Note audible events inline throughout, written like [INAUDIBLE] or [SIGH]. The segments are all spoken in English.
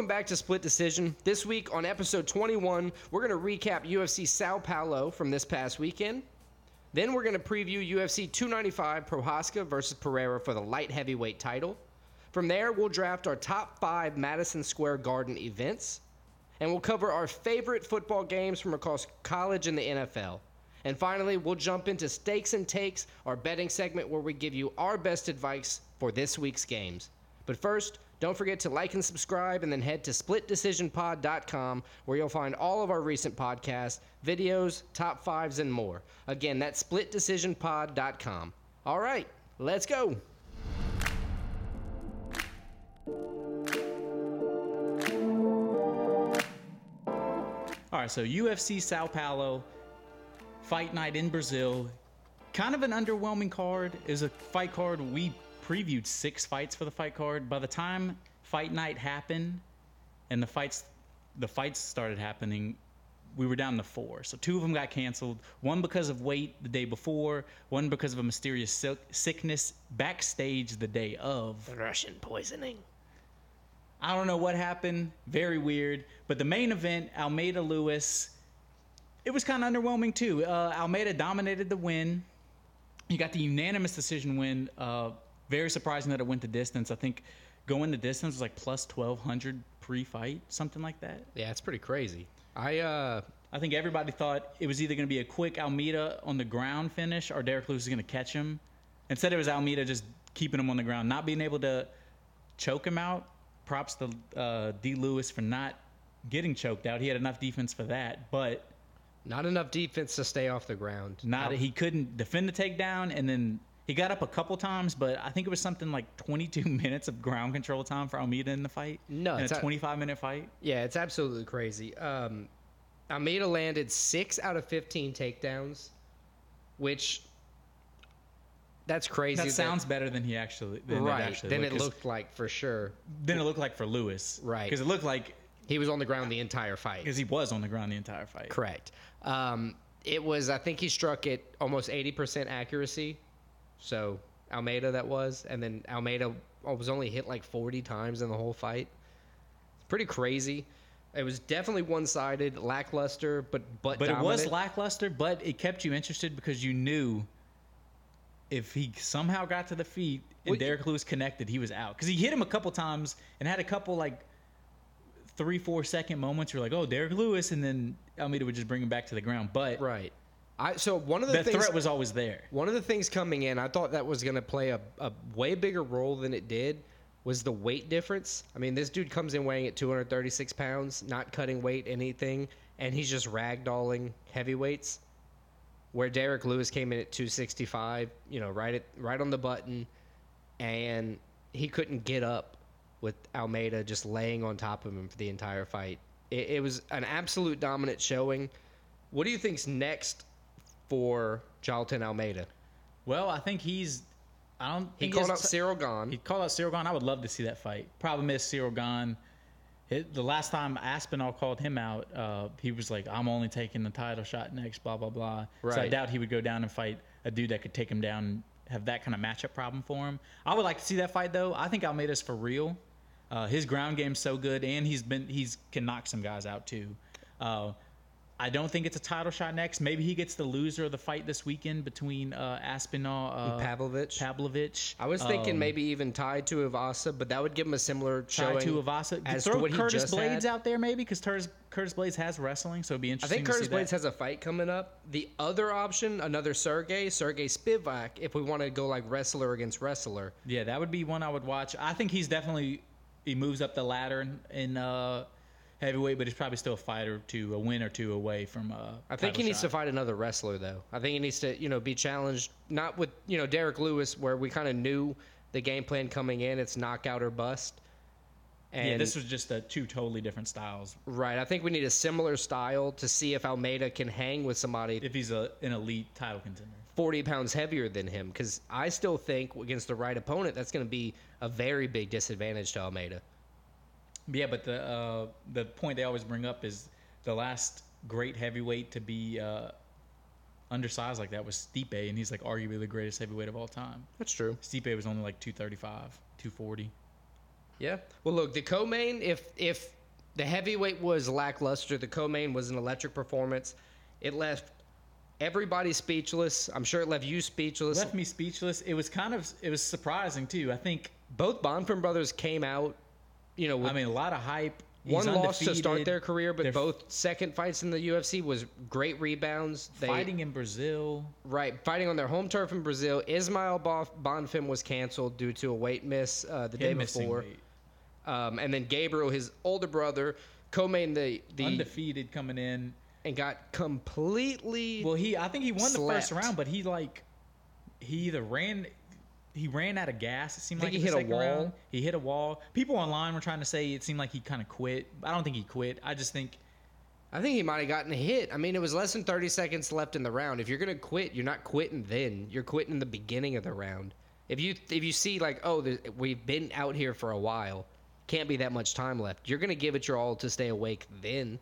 welcome back to Split Decision. This week on episode 21, we're going to recap UFC Sao Paulo from this past weekend. Then we're going to preview UFC 295 Prochazka versus Pereira for the light heavyweight title. From there, we'll draft our top five Madison Square Garden events. And we'll cover our favorite football games from across college and the NFL. And finally, we'll jump into Stakes and Takes, our betting segment where we give you our best advice for this week's games. But first, don't forget to like and subscribe and then head to splitdecisionpod.com where you'll find all of our recent podcasts, videos, top fives, and more. Again, that's splitdecisionpod.com. All right, let's go. All right, so UFC Sao Paulo, fight night in Brazil. Kind of an underwhelming card. Is a fight card. We previewed six fights for the fight card. By the time fight night happened and the fights the fights started happening, we were down to four. So two of them got canceled. One because of weight the day before. One because of a mysterious sil- sickness backstage the day of. Russian poisoning. I don't know what happened. Very weird. But the main event, Almeida Lewis, it was kind of underwhelming too. Uh, Almeida dominated the win. He got the unanimous decision win. Uh, very surprising that it went the distance. I think going the distance was like plus 1200 pre-fight, something like that. Yeah, it's pretty crazy. I uh I think everybody thought it was either going to be a quick Almeida on the ground finish or Derrick Lewis is going to catch him. Instead, it was Almeida just keeping him on the ground, not being able to choke him out. Props to uh, D. Lewis for not getting choked out. He had enough defense for that, but not enough defense to stay off the ground. not he couldn't defend the takedown, and then he got up a couple times, but I think it was something like 22 [LAUGHS] minutes of ground control time for Almeida in the fight. No, in a it's a- 25 minute fight. Yeah, it's absolutely crazy. Um, Almeida landed six out of 15 takedowns, which that's crazy. That sounds better than he actually than right. It actually then looked, it looked like for sure Then it looked like for Lewis, Right. Because it looked like he was on the ground the entire fight. because he was on the ground the entire fight. Correct. Um, it was. I think he struck it almost 80% accuracy. So Almeida that was, and then Almeida was only hit like 40 times in the whole fight. It's pretty crazy. It was definitely one-sided, lackluster, but but But it was lackluster, but it kept you interested because you knew if he somehow got to the feet and Well, Derrick Lewis connected, he was out. Because he hit him a couple times and had a couple like three, four second moments. You're like, oh, Derrick Lewis, and then Almeida would just bring him back to the ground. But right. I so one of the that things threat was always there. One of the things coming in, I thought that was going to play a, a way bigger role than it did, was the weight difference. I mean, this dude comes in weighing at 236 pounds, not cutting weight, anything, and he's just ragdolling heavyweights. Where Derrick Lewis came in at 265, you know, right at right on the button, and he couldn't get up with Almeida just laying on top of him for the entire fight. It, it was an absolute dominant showing. What do you think's next for Jailton Almeida? Well, I think he's. I don't. He think called out Ciryl Gane. He called out Ciryl Gane. I would love to see that fight. Problem is, Ciryl Gane, it, the last time Aspinall called him out, uh, he was like, I'm only taking the title shot next, blah, blah, blah. Right. So I doubt he would go down and fight a dude that could take him down and have that kind of matchup problem for him. I would like to see that fight, though. I think Almeida's for real. Uh, his ground game's so good, and he's been he's can knock some guys out too. Uh, I don't think it's a title shot next. Maybe he gets the loser of the fight this weekend between uh, Aspinall uh, Pavlovich. Pavlovich. I was thinking Um, maybe even tied to Ivasa, but that would give him a similar showing to Ivasa. as Throw to what he Curtis just Blaydes had. out there maybe because Curtis, Curtis Blaydes has wrestling, so it'd be interesting. I think Curtis Blaydes that. has a fight coming up. The other option, another Sergey, Sergey Spivak, if we want to go like wrestler against wrestler. Yeah, that would be one I would watch. I think he's definitely he moves up the ladder in, in uh, heavyweight, but he's probably still a fight or two, a win or two away from. Uh, I think he needs to fight another wrestler though. I think he needs to, you know, be challenged not with, you know, Derrick Lewis where we kind of knew the game plan coming in, it's knockout or bust. And Yeah, this was just two totally different styles. right, I think we need a similar style to see if Almeida can hang with somebody If he's a, an elite title contender. 40 pounds heavier than him because I still think against the right opponent that's going to be a very big disadvantage to Almeida. Yeah, but the uh, the point they always bring up is the last great heavyweight to be uh, undersized like that was Stipe, and he's like arguably the greatest heavyweight of all time. That's true. Stipe was only like 235, 240. Yeah. Well, look, the co-main, if if the heavyweight was lackluster, the co-main was an electric performance. It left everybody speechless. I'm sure it left you speechless. Left me speechless. It was kind of it was surprising too. I think Both Bonfim brothers came out, you know, I mean a lot of hype. He's one loss to start their career, but They're both second fights in the UFC was great rebounds. They, fighting in Brazil. Right, fighting on their home turf in Brazil. Ismael Bonfim was canceled due to a weight miss uh, the day him missing before. Um, and then Gabriel, his older brother, co-main the the undefeated coming in. and got completely Well, he I think he won the first round, but he like he either ran he ran out of gas. It seemed Think like he hit a second round. wall? He hit a wall. People online were trying to say it seemed like he kind of quit. I don't think he quit. I just think I think he might have gotten hit. I mean, it was less than 30 seconds left in the round. If you're gonna quit, you're not quitting then. You're quitting in the beginning of the round. If you if you see like, oh, we've been out here for a while, can't be that much time left. You're gonna give it your all to stay awake then,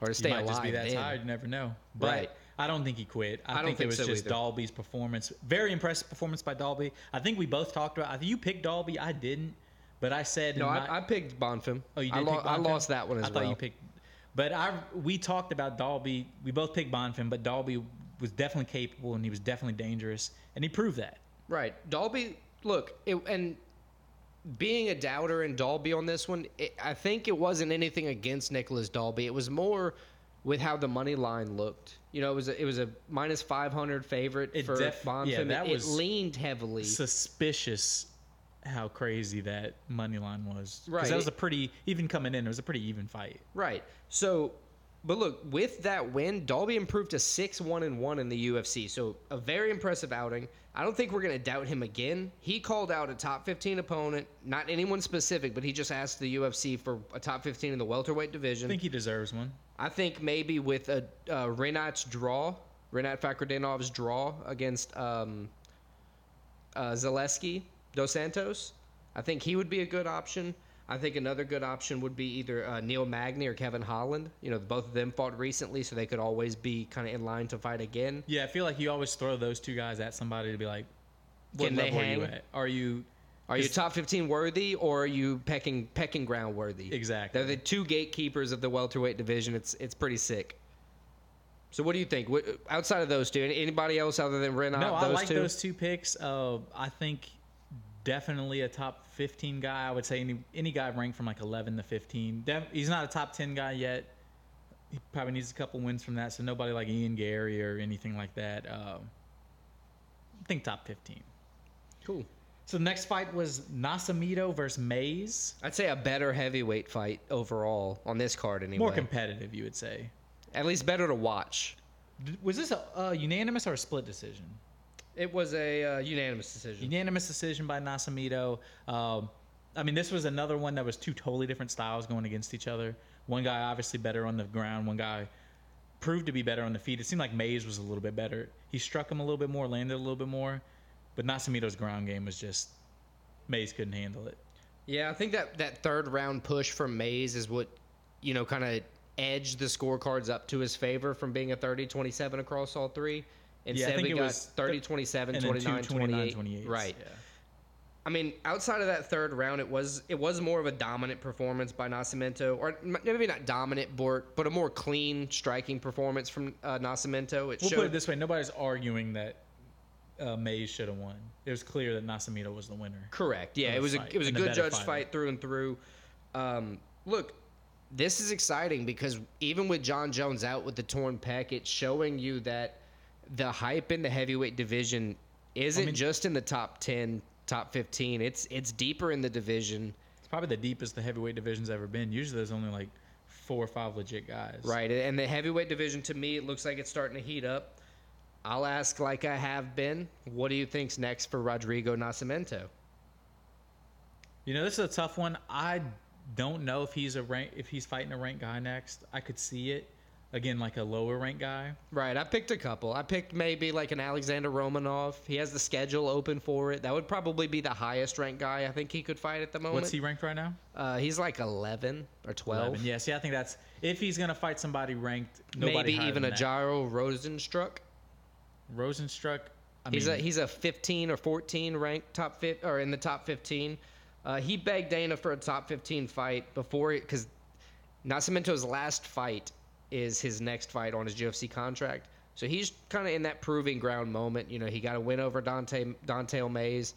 or to stay he might alive just be that then. tired. You never know. But Right. I don't think he quit. I, I think, think it was so just either. Dalby's performance. Very impressive performance by Dalby. I think we both talked about. You picked Dalby. I didn't, but I said No, I, my- I picked Bonfim. Oh, you I, did. lo- pick I lost that one as I well. thought you picked, but I we talked about Dalby. We both picked Bonfim, but Dalby was definitely capable and he was definitely dangerous, and he proved that. Right. Dalby, look, it, and being a doubter in Dalby on this one, it, I think it wasn't anything against Nicholas Dalby. It was more with how the money line looked. You know, it was a, it was a minus 500 favorite It for def- Bonfim. yeah, that it, was it leaned heavily. Suspicious how crazy that money line was. Right. That was a pretty even coming in. It was a pretty even fight. Right. So, but look, with that win, Dalby improved to six one and one in the UFC. So a very impressive outing. I don't think we're gonna doubt him again. He called out a top fifteen opponent, not anyone specific, but he just asked the UFC for a top fifteen in the welterweight division. I think he deserves one. I think maybe with a uh, Renat's draw, Renat Fakhreddinovi's draw against um, uh, Zaleski dos Santos, I think he would be a good option. I think another good option would be either uh, Neil Magny or Kevin Holland. You know, both of them fought recently, so they could always be kind of in line to fight again. Yeah, I feel like you always throw those two guys at somebody to be like, what Can they level are you at? Are you Are you top 15 worthy or are you pecking pecking ground worthy? exactly? They're the two gatekeepers of the welterweight division. It's it's pretty sick. So what do you think? What, outside of those two, anybody else other than Renat? No, I those like two? those two picks. Uh, I think definitely a top 15 guy. I would say any any guy ranked from like 11 to 15. Def, he's not a top 10 guy yet. He probably needs a couple wins from that. So nobody like Ian Garry or anything like that. Um, I think top 15. Cool. So the next fight was Nascimento versus Mayes. I'd say a better heavyweight fight overall on this card anyway. More competitive, you would say. At least better to watch. Was this a, a unanimous or a split decision? It was a uh, unanimous decision. Unanimous decision by Nascimento. Um, I mean, this was another one that was two totally different styles going against each other. One guy obviously better on the ground. One guy proved to be better on the feet. It seemed like Mayes was a little bit better. He struck him a little bit more, landed a little bit more, but Nascimento's ground game was just Mayes couldn't handle it. Yeah, I think that that third round push from Mayes is what, you know, kind of edged the scorecards up to his favor from being a 30-27 across all three. Instead, think we it got was 30 27, And then 29 two 29 28. 28. Right. Yeah. I mean, outside of that third round, it was it was more of a dominant performance by Nascimento, or maybe not dominant, but but a more clean striking performance from uh, Nascimento. It We'll showed put it this way: nobody's arguing that uh, Mayes should have won. It was clear that Nascimento was the winner. correct. Yeah, it was a it was a good judge fighter. fight through and through. Um, look, this is exciting because even with Jon Jones out with the torn pec, it's showing you that the hype in the heavyweight division isn't mean- just in the top ten, top fifteen. It's it's deeper in the division. It's probably the deepest the heavyweight division's ever been. Usually, there's only like four or five legit guys. Right, and the heavyweight division to me, it looks like it's starting to heat up. I'll ask, like I have been, what do you think's next for Rodrigo Nascimento? You know, this is a tough one. I don't know if he's a rank if he's fighting a ranked guy next. I could see it again, like a lower ranked guy. Right, I picked a couple. I picked maybe like an Alexander Romanov. He has the schedule open for it. That would probably be the highest ranked guy I think he could fight at the moment. What's he ranked right now? Uh, he's like 11 or 12. 11. Yeah, see, I think that's if he's gonna fight somebody ranked. Nobody maybe even a that. Gyro Rozenstruik. Rozenstruik. I He's mean, a he's a 15 or 14 ranked top fit or in the top 15. Uh, he begged Dana for a top 15 fight before because Nascimento's last fight is his next fight on his UFC contract. So he's kind of in that proving ground moment. You know, he got a win over Dante Dante Mayes,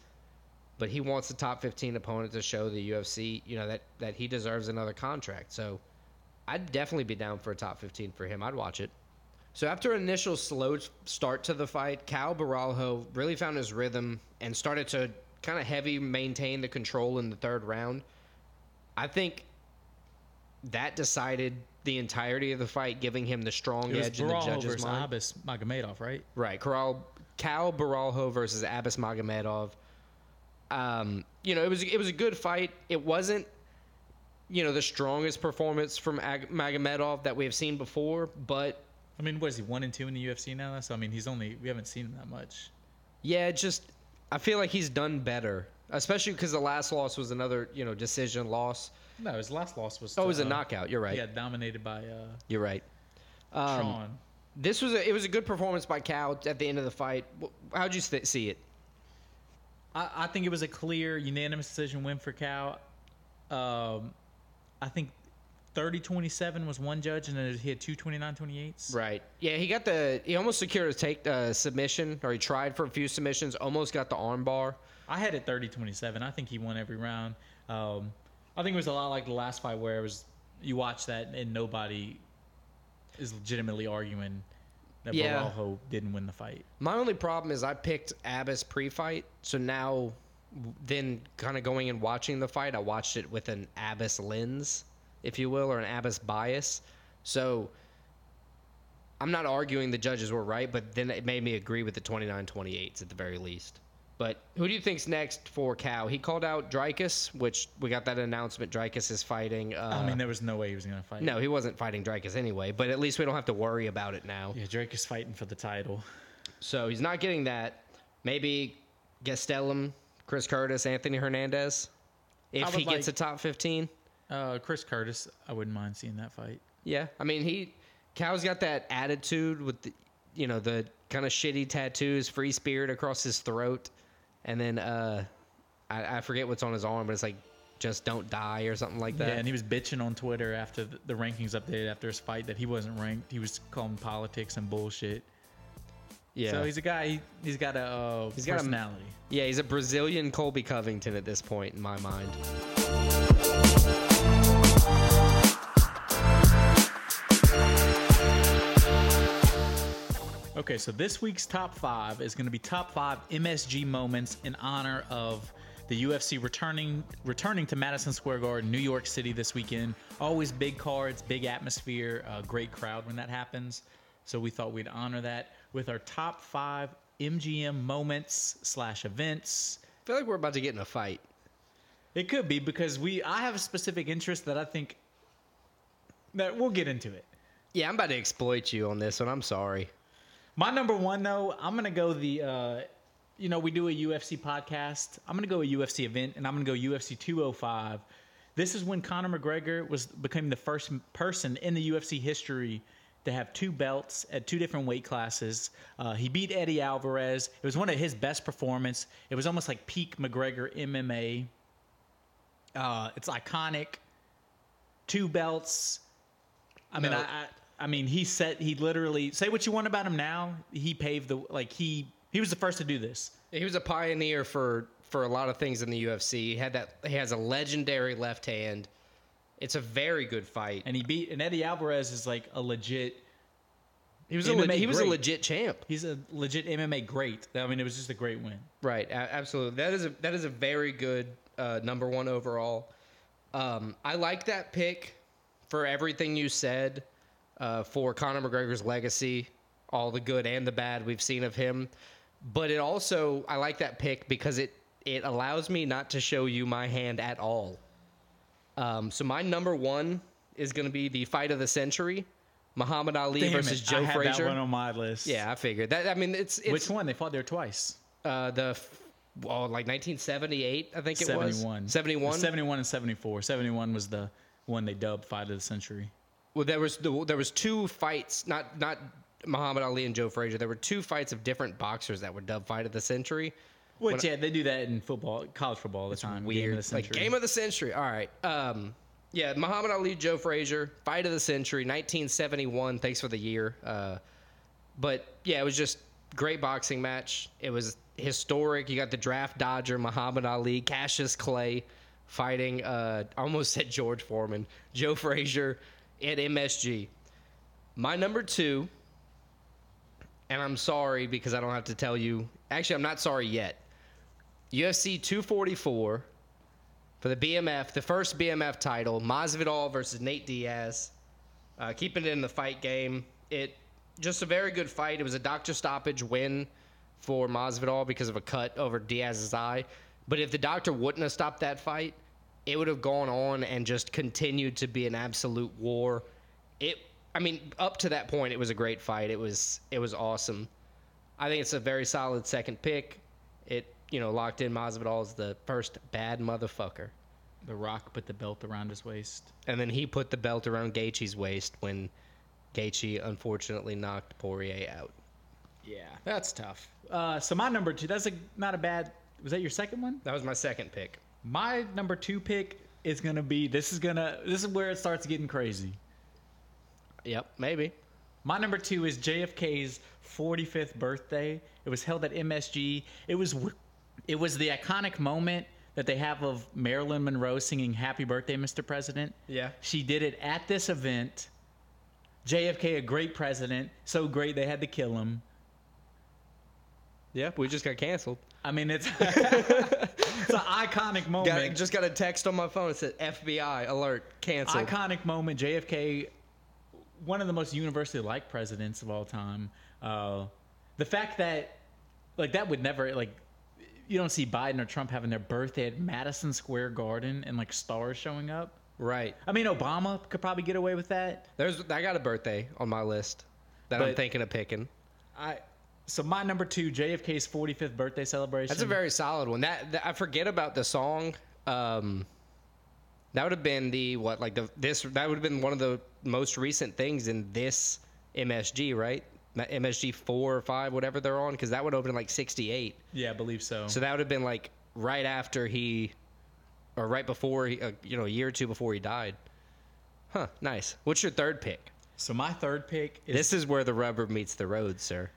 but he wants a top 15 opponent to show the UFC, you know, that that he deserves another contract. So I'd definitely be down for a top 15 for him. I'd watch it. So after an initial slow start to the fight, Cal Borralho really found his rhythm and started to kind of heavy maintain the control in the third round. I think that decided the entirety of the fight, giving him the strong edge in the Borralho judges' versus mind. Abbas Magomedov, right? Right, Cal, Cal Borralho versus Abbas Magomedov. Um, you know, it was it was a good fight. It wasn't, you know, the strongest performance from Ag- Magomedov that we have seen before, but I mean, what is he one and two in the UFC now? So I mean, he's only we haven't seen him that much. yeah, just I feel like he's done better, especially because the last loss was another you know decision loss. No, his last loss was. Oh, it was a uh, knockout. You're right. Yeah, dominated by uh, You're right. Um, Sean. This was a, it was a good performance by Cal at the end of the fight. How'd you st- see it? I, I think it was a clear, unanimous decision win for Cal. Um, I think 30-27 was one judge, and then he had two 29-28s. Right. Yeah, he got the he almost secured a take uh, submission, or he tried for a few submissions, almost got the armbar. I had it 30-27. I think he won every round. Um, I think it was a lot like the last fight where it was you watch that and nobody is legitimately arguing that Yeah. Borralho didn't win the fight. My only problem is I picked Abbas pre-fight, so now then kind of going and watching the fight, I watched it with an Abbas lens, if you will, or an Abbas bias. So I'm not arguing the judges were right, but then it made me agree with the 29-28s at the very least. But who do you think's next for Cal? He called out Dricus, which we got that announcement. Dricus is fighting. Uh, I mean, there was no way he was going to fight. no, he wasn't fighting Dricus anyway. But at least we don't have to worry about it now. Yeah, Drake is fighting for the title. So he's not getting that. Maybe Gastelum, Chris Curtis, Anthony Hernandez. If he gets like- a top 15. Uh, Chris Curtis, I wouldn't mind seeing that fight. Yeah. I mean, he Cal's got that attitude with the, you know, the kind of shitty tattoos, free spirit across his throat. And then uh I, I forget what's on his arm, but it's like just don't die or something like that. Yeah, and he was bitching on Twitter after the, the rankings updated after his fight that he wasn't ranked. He was calling politics and bullshit. yeah. So he's a guy. He, he's got a uh, He's got a- yeah, he's a Brazilian Colby Covington at this point in my mind. Okay, so this week's top five is going to be top five MSG moments in honor of the UFC returning returning to Madison Square Garden, New York City this weekend. Always big cards, big atmosphere, uh, great crowd when that happens. So we thought we'd honor that with our top five MGM moments slash events. I feel like we're about to get in a fight. It could be because we I have a specific interest that I think that we'll get into it. Yeah, I'm about to exploit you on this one. I'm sorry. My number one though, I'm gonna go the uh you know, we do a UFC podcast. I'm gonna go a UFC event and I'm gonna go UFC 205. This is when Conor McGregor was became the first person in the UFC history to have two belts at two different weight classes. Uh, he beat Eddie Alvarez. It was one of his best performance. It was almost like peak McGregor MMA. Uh, it's iconic. Two belts. I mean, No. I, I, I mean, he said he literally say what you want about him now. He paved the like he he was the first to do this. He was a pioneer for for a lot of things in the UFC. He had that. He has a legendary left hand. It's a very good fight. and he beat and Eddie Alvarez is like a legit. He was a le- he was a legit champ. He's a legit MMA great. I mean, it was just a great win. Right. A- absolutely. That is a that is a very good uh, number one overall. Um, I like that pick for everything you said uh, for Conor McGregor's legacy, all the good and the bad we've seen of him. But it also I like that pick because it it allows me not to show you my hand at all. Um, so my number one is going to be the fight of the century, Muhammad Ali Damn versus it, Joe I had Frazier. that one on my list. yeah, I figured that. I mean, it's, it's Which one? They fought there twice. uh, the well, like 1978, I think it was 71. 71. 71 and 74. 71 was the one they dubbed fight of the century. Well, there was the, there was two fights, not not Muhammad Ali and Joe Frazier. There were two fights of different boxers that were dubbed fight of the century. Which yeah, they do that in football, college football all the time. Game of weird. the like century. game of the century. All right. Um, yeah, Muhammad Ali, Joe Frazier, fight of the century, 1971. Thanks for the year. Uh, but yeah, it was just great boxing match. It was historic. You got the draft dodger Muhammad Ali, Cassius Clay fighting. Uh, almost [LAUGHS] said George Foreman, Joe Frazier at MSG. My number two, and I'm sorry because I don't have to tell you. Actually, I'm not sorry yet. UFC 244 for the BMF, the first BMF title, Masvidal versus Nate Diaz. Uh, keeping it in the fight game. It just a very good fight. It was a doctor stoppage win for Masvidal because of a cut over Diaz's eye. But if the doctor wouldn't have stopped that fight, it would have gone on and just continued to be an absolute war. It I mean, up to that point it was a great fight. It was it was awesome. I think it's a very solid second pick. It, you know, locked in Masvidal as the first bad motherfucker. The Rock put the belt around his waist. And then he put the belt around Gaethje's waist when Gaethje unfortunately knocked Poirier out. Yeah, that's tough. Uh, so my number two, that's a, not a bad. Was that your second one? That was my second pick. My number two pick is gonna be. This is gonna. This is where it starts getting crazy. Yep, maybe. My number two is JFK's 45th birthday. It was held at MSG. It was it was the iconic moment that they have of Marilyn Monroe singing "Happy Birthday, Mr. President." Yeah. She did it at this event. JFK, a great president, so great they had to kill him. Yep, we just got canceled. I mean, it's [LAUGHS] [LAUGHS] it's an iconic moment. Got, just got a text on my phone. It said FBI alert, cancel. iconic moment. JFK, one of the most universally liked presidents of all time. Uh, the fact that, like, that would never like, you don't see Biden or Trump having their birthday at Madison Square Garden and like stars showing up. right. I mean, Obama could probably get away with that. There's I got a birthday on my list that I'm thinking of picking. I. So my number two, JFK's 45th birthday celebration. That's a very solid one. That, that I forget about the song. Um, that would have been the what like the this that would have been one of the most recent things in this MSG, right? MSG four or five, whatever they're on, because that would open in like '68. yeah, I believe so. So that would have been like right after he, or right before he, uh, you know, a year or two before he died. Huh. Nice. What's your third pick? So my third pick is This is where the rubber meets the road, sir.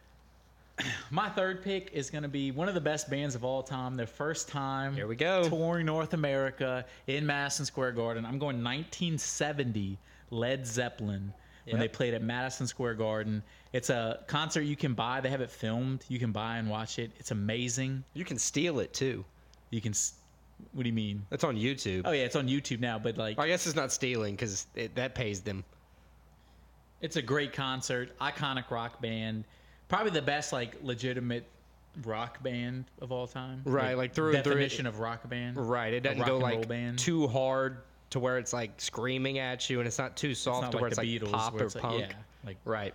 My third pick is going to be one of the best bands of all time. Their first time Here we go. touring North America in Madison Square Garden. I'm going 1970 Led Zeppelin when they played at Madison Square Garden. It's a concert you can buy. They have it filmed. You can buy and watch it. It's amazing. You can steal it too. You can. What do you mean? It's on YouTube. Oh yeah, it's on YouTube now. But like, I guess it's not stealing because that pays them. it's a great concert. Iconic rock band. Probably the best like legitimate rock band of all time. Right, like through and through. definition of rock band. Right. It doesn't rock go and roll like band. too hard to where it's like screaming at you, and it's not too It's soft not to like where it's the like Beatles, pop where or it's like- punk. yeah, like Right.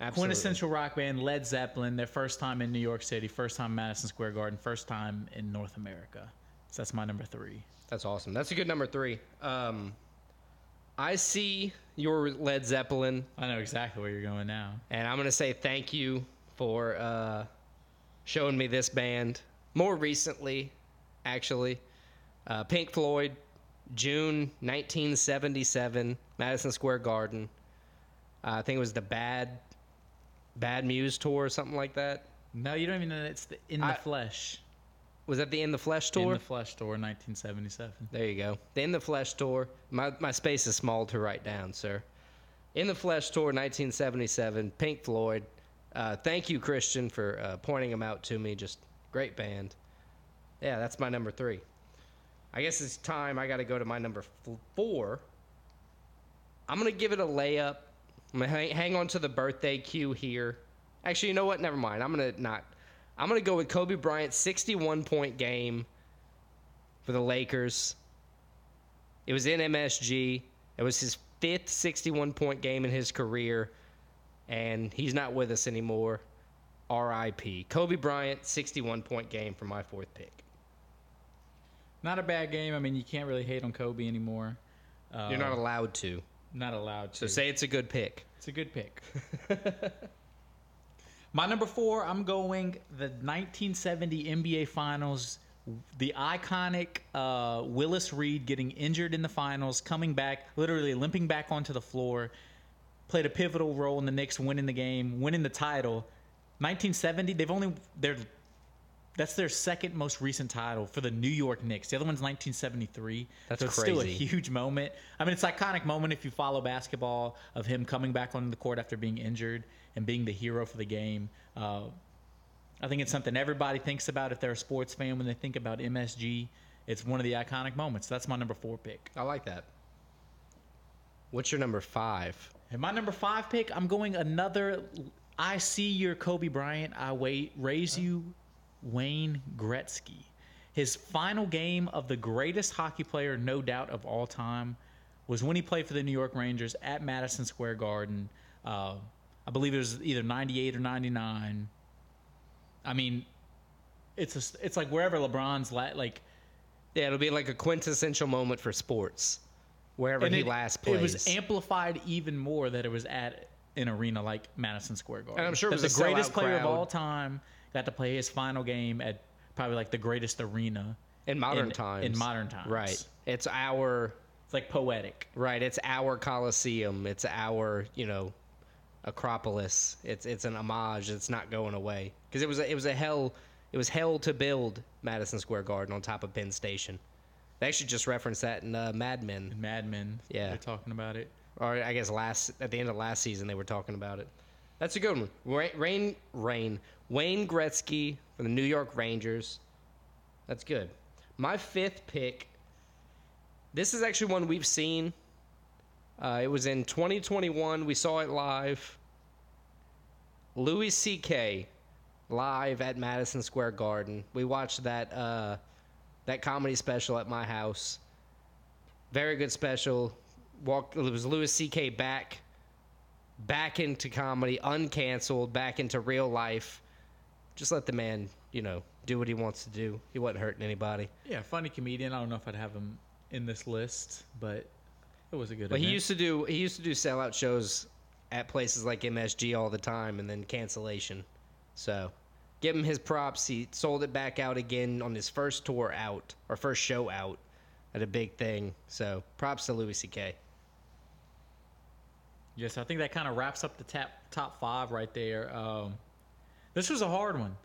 Absolutely. quintessential rock band Led Zeppelin. Their first time in New York City, first time Madison Square Garden, first time in North America. So that's my number three. That's awesome. That's a good number three. Um, I see your Led Zeppelin, I know exactly where you're going now. and I'm gonna say thank you for uh, showing me this band more recently, actually. Uh, Pink Floyd, June 1977, Madison Square Garden. Uh, I think it was the Bad Bad Muse tour or something like that. No, you don't even know it's the In the I- Flesh. Was that the In the Flesh tour? In the Flesh tour, 1977. There you go. The In the Flesh tour. My my space is small to write down, sir. In the Flesh tour, 1977. Pink Floyd. Uh, thank you, Christian, for uh, pointing them out to me. Just great band. Yeah, that's my number three. I guess it's time. I got to go to my number f- four. I'm gonna give it a layup. I'm gonna hang, hang on to the birthday cue here. Actually, you know what? Never mind. I'm gonna not. I'm gonna go with Kobe Bryant's 61 point game for the Lakers. It was in MSG. It was his fifth 61 point game in his career, and he's not with us anymore. RIP. Kobe Bryant, 61 point game for my fourth pick. Not a bad game. I mean, you can't really hate on Kobe anymore. Uh, You're not allowed to. not allowed to. So say it's a good pick. it's a good pick. [LAUGHS] My number four, I'm going the 1970 NBA Finals. The iconic uh, Willis Reed getting injured in the finals, coming back, literally limping back onto the floor, played a pivotal role in the Knicks winning the game, winning the title. 1970, they've only they're that's their second most recent title for the New York Knicks. The other one's 1973. That's so it's still a huge moment. I mean, it's an iconic moment if you follow basketball of him coming back onto the court after being injured and being the hero for the game. Uh, I think it's something everybody thinks about if they're a sports fan when they think about MSG. It's one of the iconic moments. That's my number four pick. I like that. What's your number five? And my number five pick, I'm going another. I see your Kobe Bryant. I wait, raise you, Wayne Gretzky. His final game of the greatest hockey player, no doubt, of all time, was when he played for the New York Rangers at Madison Square Garden. Uh, I believe it was either 98 or 99. I mean, it's a, it's like wherever LeBron's la- like Yeah, it'll be like a quintessential moment for sports, wherever he it, last plays. It was amplified even more that it was at an arena like Madison Square Garden. And I'm sure it that was the a greatest player of all time got to play his final game at probably like the greatest arena in modern in- times. in modern times. right? It's our It's like poetic. right. It's our Coliseum. It's our you know Acropolis. It's it's an homage. It's not going away because it was a, it was a hell. It was hell to build Madison Square Garden on top of Penn Station. They actually just referenced that in uh, Mad Men, Mad Men. Yeah. they're talking about it. or I guess last at the end of last season they were talking about it. That's a good one. Rain, Rain, Rain Wayne Gretzky from the New York Rangers. That's good. My fifth pick. This is actually one we've seen. Uh, it was in 2021. We saw it live. Louis C.K. live at Madison Square Garden. We watched that uh, that comedy special at my house. Very good special. It was Louis C.K. back, back into comedy, uncanceled, back into real life. Just let the man, you know, do what he wants to do. He wasn't hurting anybody. Yeah, funny comedian. I don't know if I'd have him in this list, but it was a good. But he used to do he used to do sellout shows at places like MSG all the time, and then cancellation. So, give him his props. He sold it back out again on his first tour out or first show out at a big thing. So, props to Louis C.K. Yes, I think that kind of wraps up the top top five right there. Um, this was a hard one.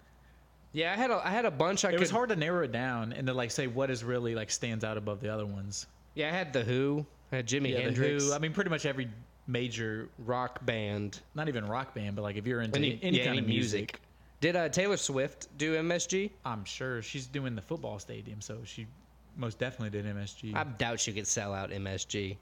Yeah, I had a I had a bunch. I It could, was hard to narrow it down and to like say what is really like stands out above the other ones. Yeah, I had the Who, Had Jimi Yeah, Hendrix, Who. I mean, pretty much every major, rock band, not even rock band, but like if you're into any, any, yeah, kind any of music, Did uh, Taylor Swift do MSG? I'm sure she's doing the football stadium, so she most definitely did MSG. I doubt she could sell out MSG.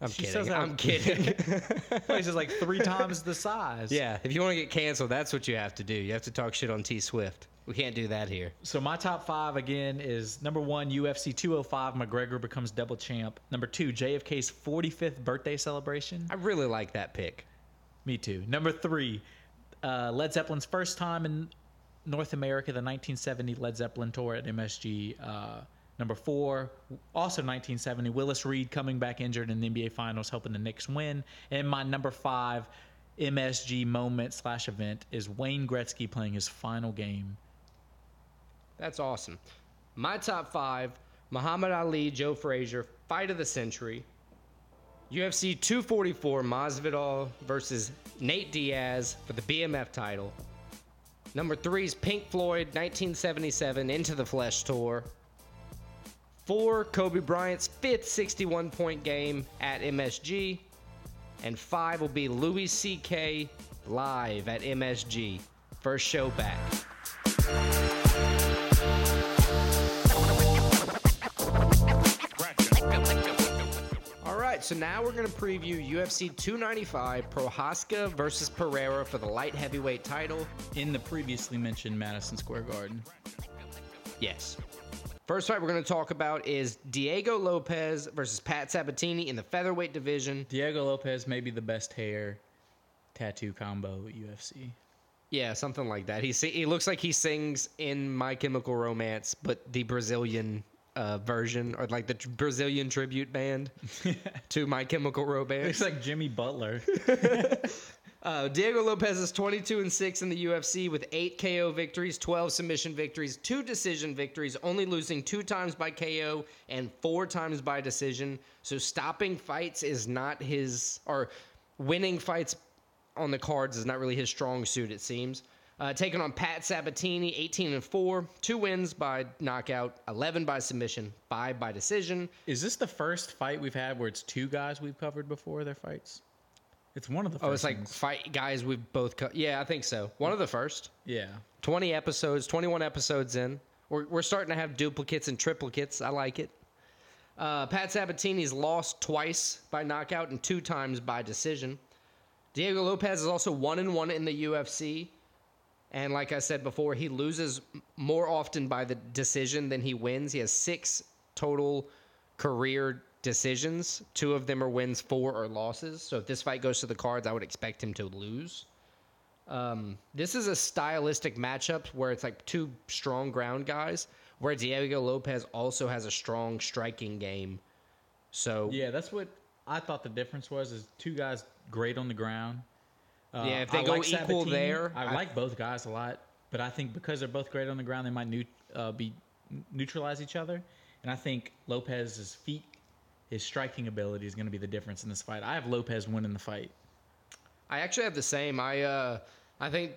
I'm She kidding. out- I'm kidding. [LAUGHS] place [LAUGHS] is like three times the size. yeah, if you want to get canceled, that's what you have to do. You have to talk shit on T Swift. We can't do that here. So my top five again is number one, UFC 205. McGregor becomes double champ. Number two, JFK's 45th birthday celebration. I really like that pick. Me too. Number three, uh, Led Zeppelin's first time in North America, the 1970 Led Zeppelin tour at MSG. Uh, number four, also 1970, Willis Reed coming back injured in the NBA Finals, helping the Knicks win. And my number five MSG moment slash event is Wayne Gretzky playing his final game. That's awesome. My top five Muhammad Ali, Joe Frazier, fight of the century. UFC 244, Masvidal versus Nate Diaz for the BMF title. Number three is Pink Floyd, 1977, Into the Flesh tour. Four, Kobe Bryant's fifth 61 point game at MSG. And five will be Louis C.K. live at MSG. First show back. All right, so now we're going to preview UFC 295 Prochazka versus Pereira for the light heavyweight title. In the previously mentioned Madison Square Garden. Yes. First fight we're going to talk about is Diego Lopes versus Pat Sabatini in the featherweight division. Diego Lopes may be the best hair tattoo combo at UFC. Yeah, something like that. He he looks like he sings in My Chemical Romance, but the Brazilian uh, version, or like the tr- Brazilian tribute band [LAUGHS] to My Chemical Romance. It's like Jimmy Butler. [LAUGHS] Uh, Diego Lopes is 22 and 6 in the UFC with 8 KO victories, 12 submission victories, 2 decision victories, only losing 2 times by KO and 4 times by decision. So stopping fights is not his or winning fights on the cards is not really his strong suit it seems. Uh, taking on Pat Sabatini, 18 and 4, 2 wins by knockout, 11 by submission, 5 by decision. Is this the first fight we've had where it's two guys we've covered before their fights? It's one of the first Oh, it's like ones. fight guys we've both co- Yeah, I think so. One of the first. Yeah. 20 episodes, 21 episodes in. We're, we're starting to have duplicates and triplicates. I like it. Uh, Pat Sabatini's lost twice by knockout and two times by decision. Diego Lopes is also one and one in the UFC. And like I said before, he loses more often by the decision than he wins. He has six total career decisions. Two of them are wins, four are losses. So if this fight goes to the cards, I would expect him to lose. Um, this is a stylistic matchup where it's like two strong ground guys, where Diego Lopes also has a strong striking game. So Yeah, that's what I thought the difference was is two guys great on the ground. Uh, Yeah, if they I go like equal Sabatini. there, I, I- like both guys a lot, but I think because they're both great on the ground, they might uh, be neutralize each other. And I think Lopes's feet, his striking ability is going to be the difference in this fight. I have Lopes winning the fight. I actually have the same. I uh, I think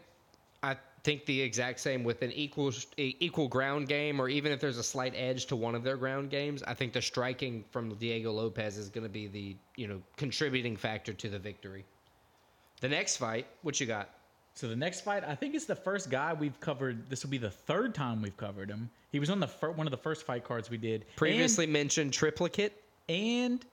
I think the exact same with an equal equal ground game, or even if there's a slight edge to one of their ground games. I think the striking from Diego Lopes is going to be the you know contributing factor to the victory. The next fight, what you got? So the next fight, I think it's the first guy we've covered. This will be the third time we've covered him. He was on the fir- one of the first fight cards we did And- Previously mentioned triplicate. And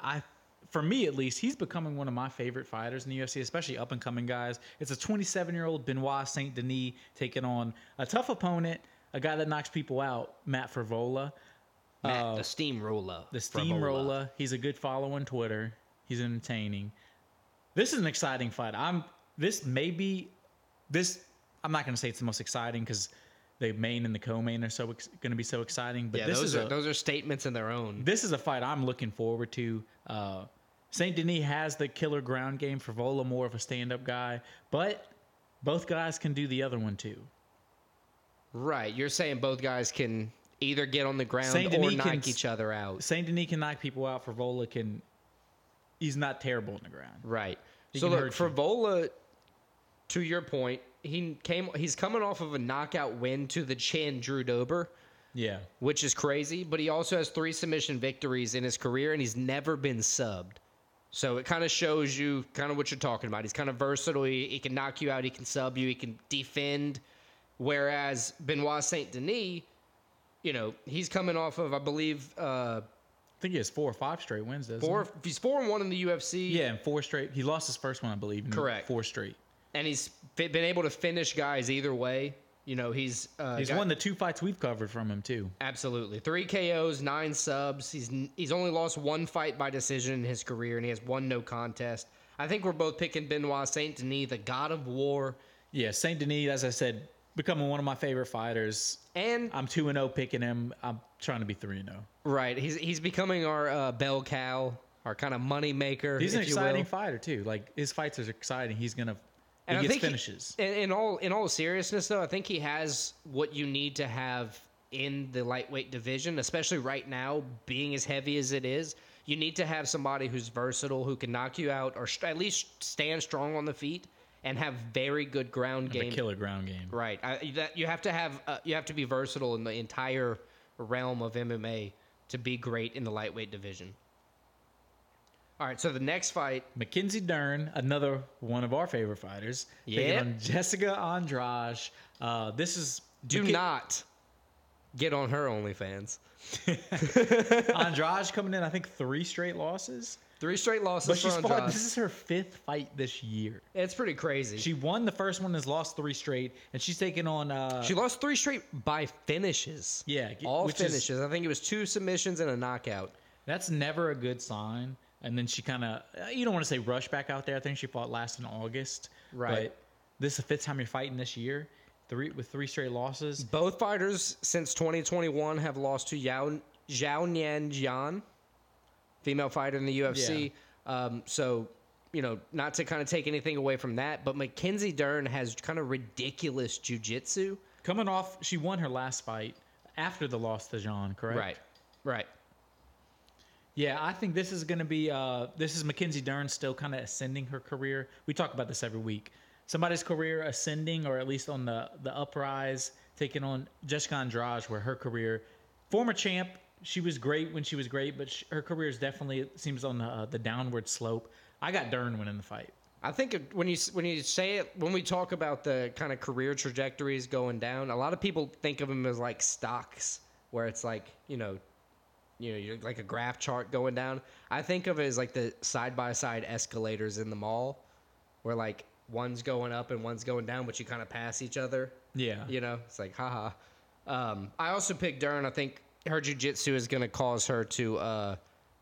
I, for me at least, he's becoming one of my favorite fighters in the UFC, especially up and coming guys. It's a 27 year old Benoit Saint Denis taking on a tough opponent, a guy that knocks people out, Matt Frevola, Matt, uh, the steamroller. the steamroller. He's a good follow on Twitter. He's entertaining. This is an exciting fight. I'm. This may be, this. I'm not going to say it's the most exciting because the main and the co-main are so ex- going to be so exciting. But Yeah, this those is are a, those are statements in their own. this is a fight I'm looking forward to. Uh, Saint Denis has the killer ground game Frevola, more of a stand-up guy, but both guys can do the other one too. Right, you're saying both guys can either get on the ground Saint or knock can each other out. Saint Denis can knock people out. Frevola can, he's not terrible on the ground. Right. He so look. Vola, to your point, he came. He's coming off of a knockout win to the chin, Drew Dober, Yeah, which is crazy. But he also has three submission victories in his career, and he's never been subbed. So it kind of shows you kind of what you're talking about. He's kind of versatile. He, he can knock you out. He can sub you. He can defend. Whereas Benoit Saint Denis, you know, he's coming off of I believe uh, I think he has four or five straight wins. Doesn't four. He's four and one in the UFC. Yeah, and four straight. He lost his first one, I believe. Correct. Four straight. And he's been able to finish guys either way. You know, he's uh, He's got- won the two fights we've covered from him too. absolutely three KOs, nine subs. He's he's only lost one fight by decision in his career, and he has one no contest. I think we're both picking Benoit Saint Denis, the God of War, Yeah, Saint Denis, as I said, becoming one of my favorite fighters. and I'm two and zero picking him. I'm trying to be three and zero. right, he's he's becoming our uh, bell cow, our kind of money maker. He's an if you exciting will. fighter too. Like his fights are exciting. He's gonna he And I gets think he- finishes. in, in all in all seriousness, though, I think he has what you need to have in the lightweight division, especially right now, being as heavy as it is. You need to have somebody who's versatile, who can knock you out, or st- at least stand strong on the feet and have very good ground the game. killer ground game. Right. I, that you have to have uh, you have to be versatile in the entire realm of MMA to be great in the lightweight division. All right. So the next fight, Mackenzie Dern, another one of our favorite fighters, taking Yep. on Jessica Andrade. Uh, this is do Macke- not get on her OnlyFans. [LAUGHS] Andrade coming in. I think three straight losses, Three straight losses but for she's fought. Andrade. This is her fifth fight this year. It's pretty crazy. She, She won the first one, has lost three straight, and she's taking on. Uh, she lost three straight by finishes. Yeah, g- all which is- finishes. I think it was two submissions and a knockout. That's never a good sign. And then she kind of, you don't want to say rush back out there. I think she fought last in August. Right. But this is the fifth time you're fighting this year, three with three straight losses. Both fighters since 2021 have lost to Yao Zhao Nian Jian, female fighter in the UFC. Um, so you know, not to kind of take anything away from that, but Mackenzie Dern has kind of ridiculous jujitsu. Coming off, she won her last fight after the loss to Jean, correct? Right. Right. Yeah, I think this is going to be. Uh, this is Mackenzie Dern still kind of ascending her career. We talk about this every week. Somebody's career ascending, or at least on the the uprise, taking on Jessica Andrade, where her career, former champ, she was great when she was great, but sh her career is definitely seems on the uh, the downward slope. I got Dern winning the fight. I think when you when you say it, when we talk about the kind of career trajectories going down, a lot of people think of them as like stocks, where it's like you know, you know, you're like a graph chart going down. I think of it as like the side by side escalators in the mall, where like one's going up and one's going down, but you kind of pass each other. Yeah. You know, it's like haha. Um, I also picked Dern. I think her jujitsu is going to cause her to, uh,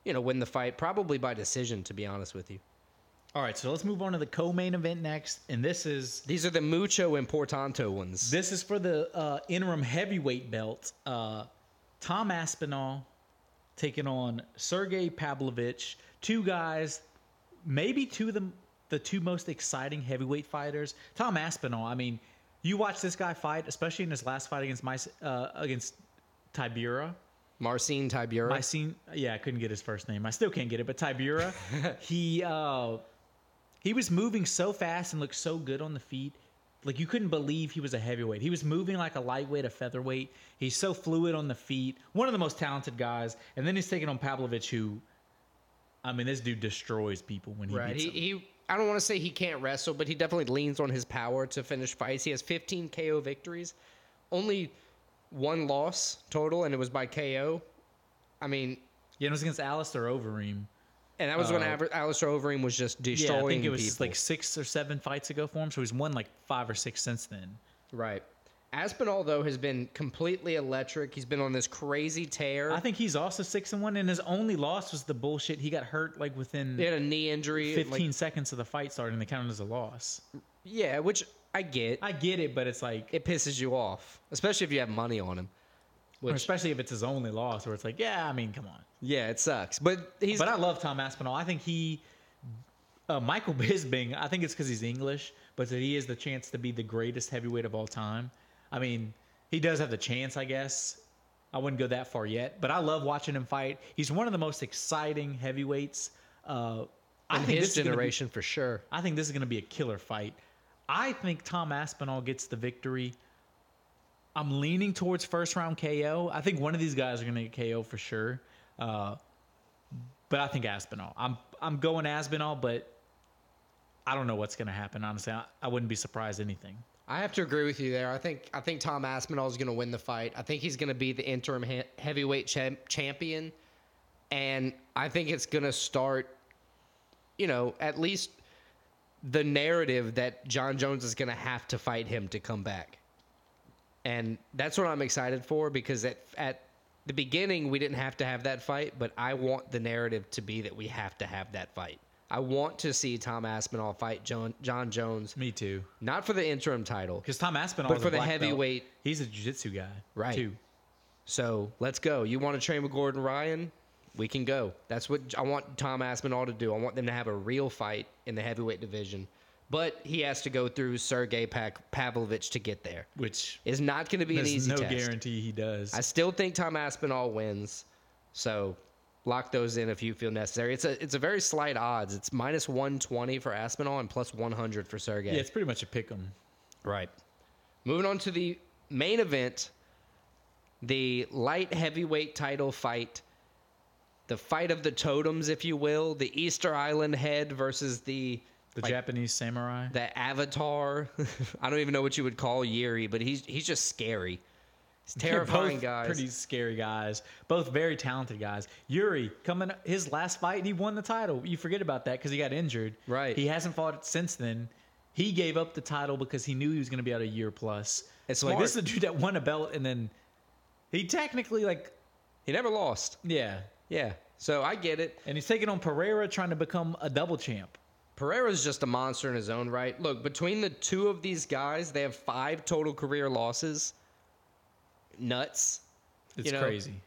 you know, win the fight, probably by decision. To be honest with you. All right, so let's move on to the co-main event next, and this is These are the mucho importante ones. This is for the uh, interim heavyweight belt. Uh, Tom Aspinall taking on Sergey Pavlovich. Two guys, maybe two of the the two most exciting heavyweight fighters. Tom Aspinall. I mean, you watch this guy fight, especially in his last fight against my uh, against Tybura. Marcin Tybura. My scene, yeah, I couldn't get his first name. I still can't get it, but Tybura, [LAUGHS] he uh, he was moving so fast and looked so good on the feet. Like you couldn't believe he was a heavyweight. He was moving like a lightweight, a featherweight. He's so fluid on the feet. One of the most talented guys. And then he's taking on Pavlovich, who, I mean, this dude destroys people when he right. beats He, he. I don't want to say he can't wrestle, but he definitely leans on his power to finish fights. He has 15 KO victories, only one loss total, and it was by KO. I mean, Yeah, it was against Alistair Overeem. And that was when Uh, Aver- Alistair Overeem was just destroying Yeah, I think it was people. like six or seven fights ago for him. So he's won like five or six since then. right. Aspinall though has been completely electric. He's been on this crazy tear. I think he's also six and one, and his only loss was the bullshit. He got hurt like within he had a knee injury. 15 like- seconds of the fight starting. They counted as a loss. yeah, which I get. I get it, but it's like, it pisses you off, especially if you have money on him. Which, especially if it's his only loss, where it's like, yeah, I mean, come on. yeah, it sucks. But he's But I love Tom Aspinall. I think he, uh, Michael [LAUGHS] Bisping. I think it's because he's English, but that he is the chance to be the greatest heavyweight of all time. I mean, he does have the chance, I guess. I wouldn't go that far yet, but I love watching him fight. He's one of the most exciting heavyweights. Uh, I in think his this be- generation for sure. I think this is going to be a killer fight. I think Tom Aspinall gets the victory. I'm leaning towards first round KO. I think one of these guys are going to get KO for sure. Uh, but I think Aspinall. I'm I'm going Aspinall, but I don't know what's going to happen. Honestly, I, I wouldn't be surprised anything. I have to agree with you there. I think I think Tom Aspinall is going to win the fight. I think he's going to be the interim he- heavyweight champ- champion, and I think it's going to start. You know, at least the narrative that Jon Jones is going to have to fight him to come back, and that's what I'm excited for because at at the beginning we didn't have to have that fight, but I want the narrative to be that we have to have that fight. I want to see Tom Aspinall fight Jon Jon Jones, Me too. not for the interim title, Because Tom Aspinall, But is for a the black belt. heavyweight- he's a jiu-jitsu guy, Right. Too. So let's go. You want to train with Gordon Ryan? We can go. That's what I want Tom Aspinall to do. I want them to have a real fight in the heavyweight division. But he has to go through Sergey Pavlovich to get there. Which is not going to be an easy thing. there's easy no test. guarantee he does. I still think Tom Aspinall wins. So lock those in if you feel necessary. It's a it's a very slight odds. It's minus 120 for Aspinall and plus 100 for Sergey. yeah, it's pretty much a pick 'em. Right. Moving on to the main event, the light heavyweight title fight, the fight of the totems, if you will, the Easter Island head versus the The like, Japanese samurai. the Avatar. [LAUGHS] I don't even know what you would call Yuri, but he's he's just scary. He's [LAUGHS] terrifying both guys. Pretty scary guys. Both very talented guys. Yuri coming his last fight, he won the title. You forget about that because he got injured. Right. He hasn't fought since then. He gave up the title because he knew he was going to be out a year plus. It's like this is a dude that won a belt and then he technically like He never lost. yeah. Yeah. So I get it. And he's taking on Pereira trying to become a double champ. Pereira's just a monster in his own right. Look, between the two of these guys, they have five total career losses. Nuts. It's You know, crazy.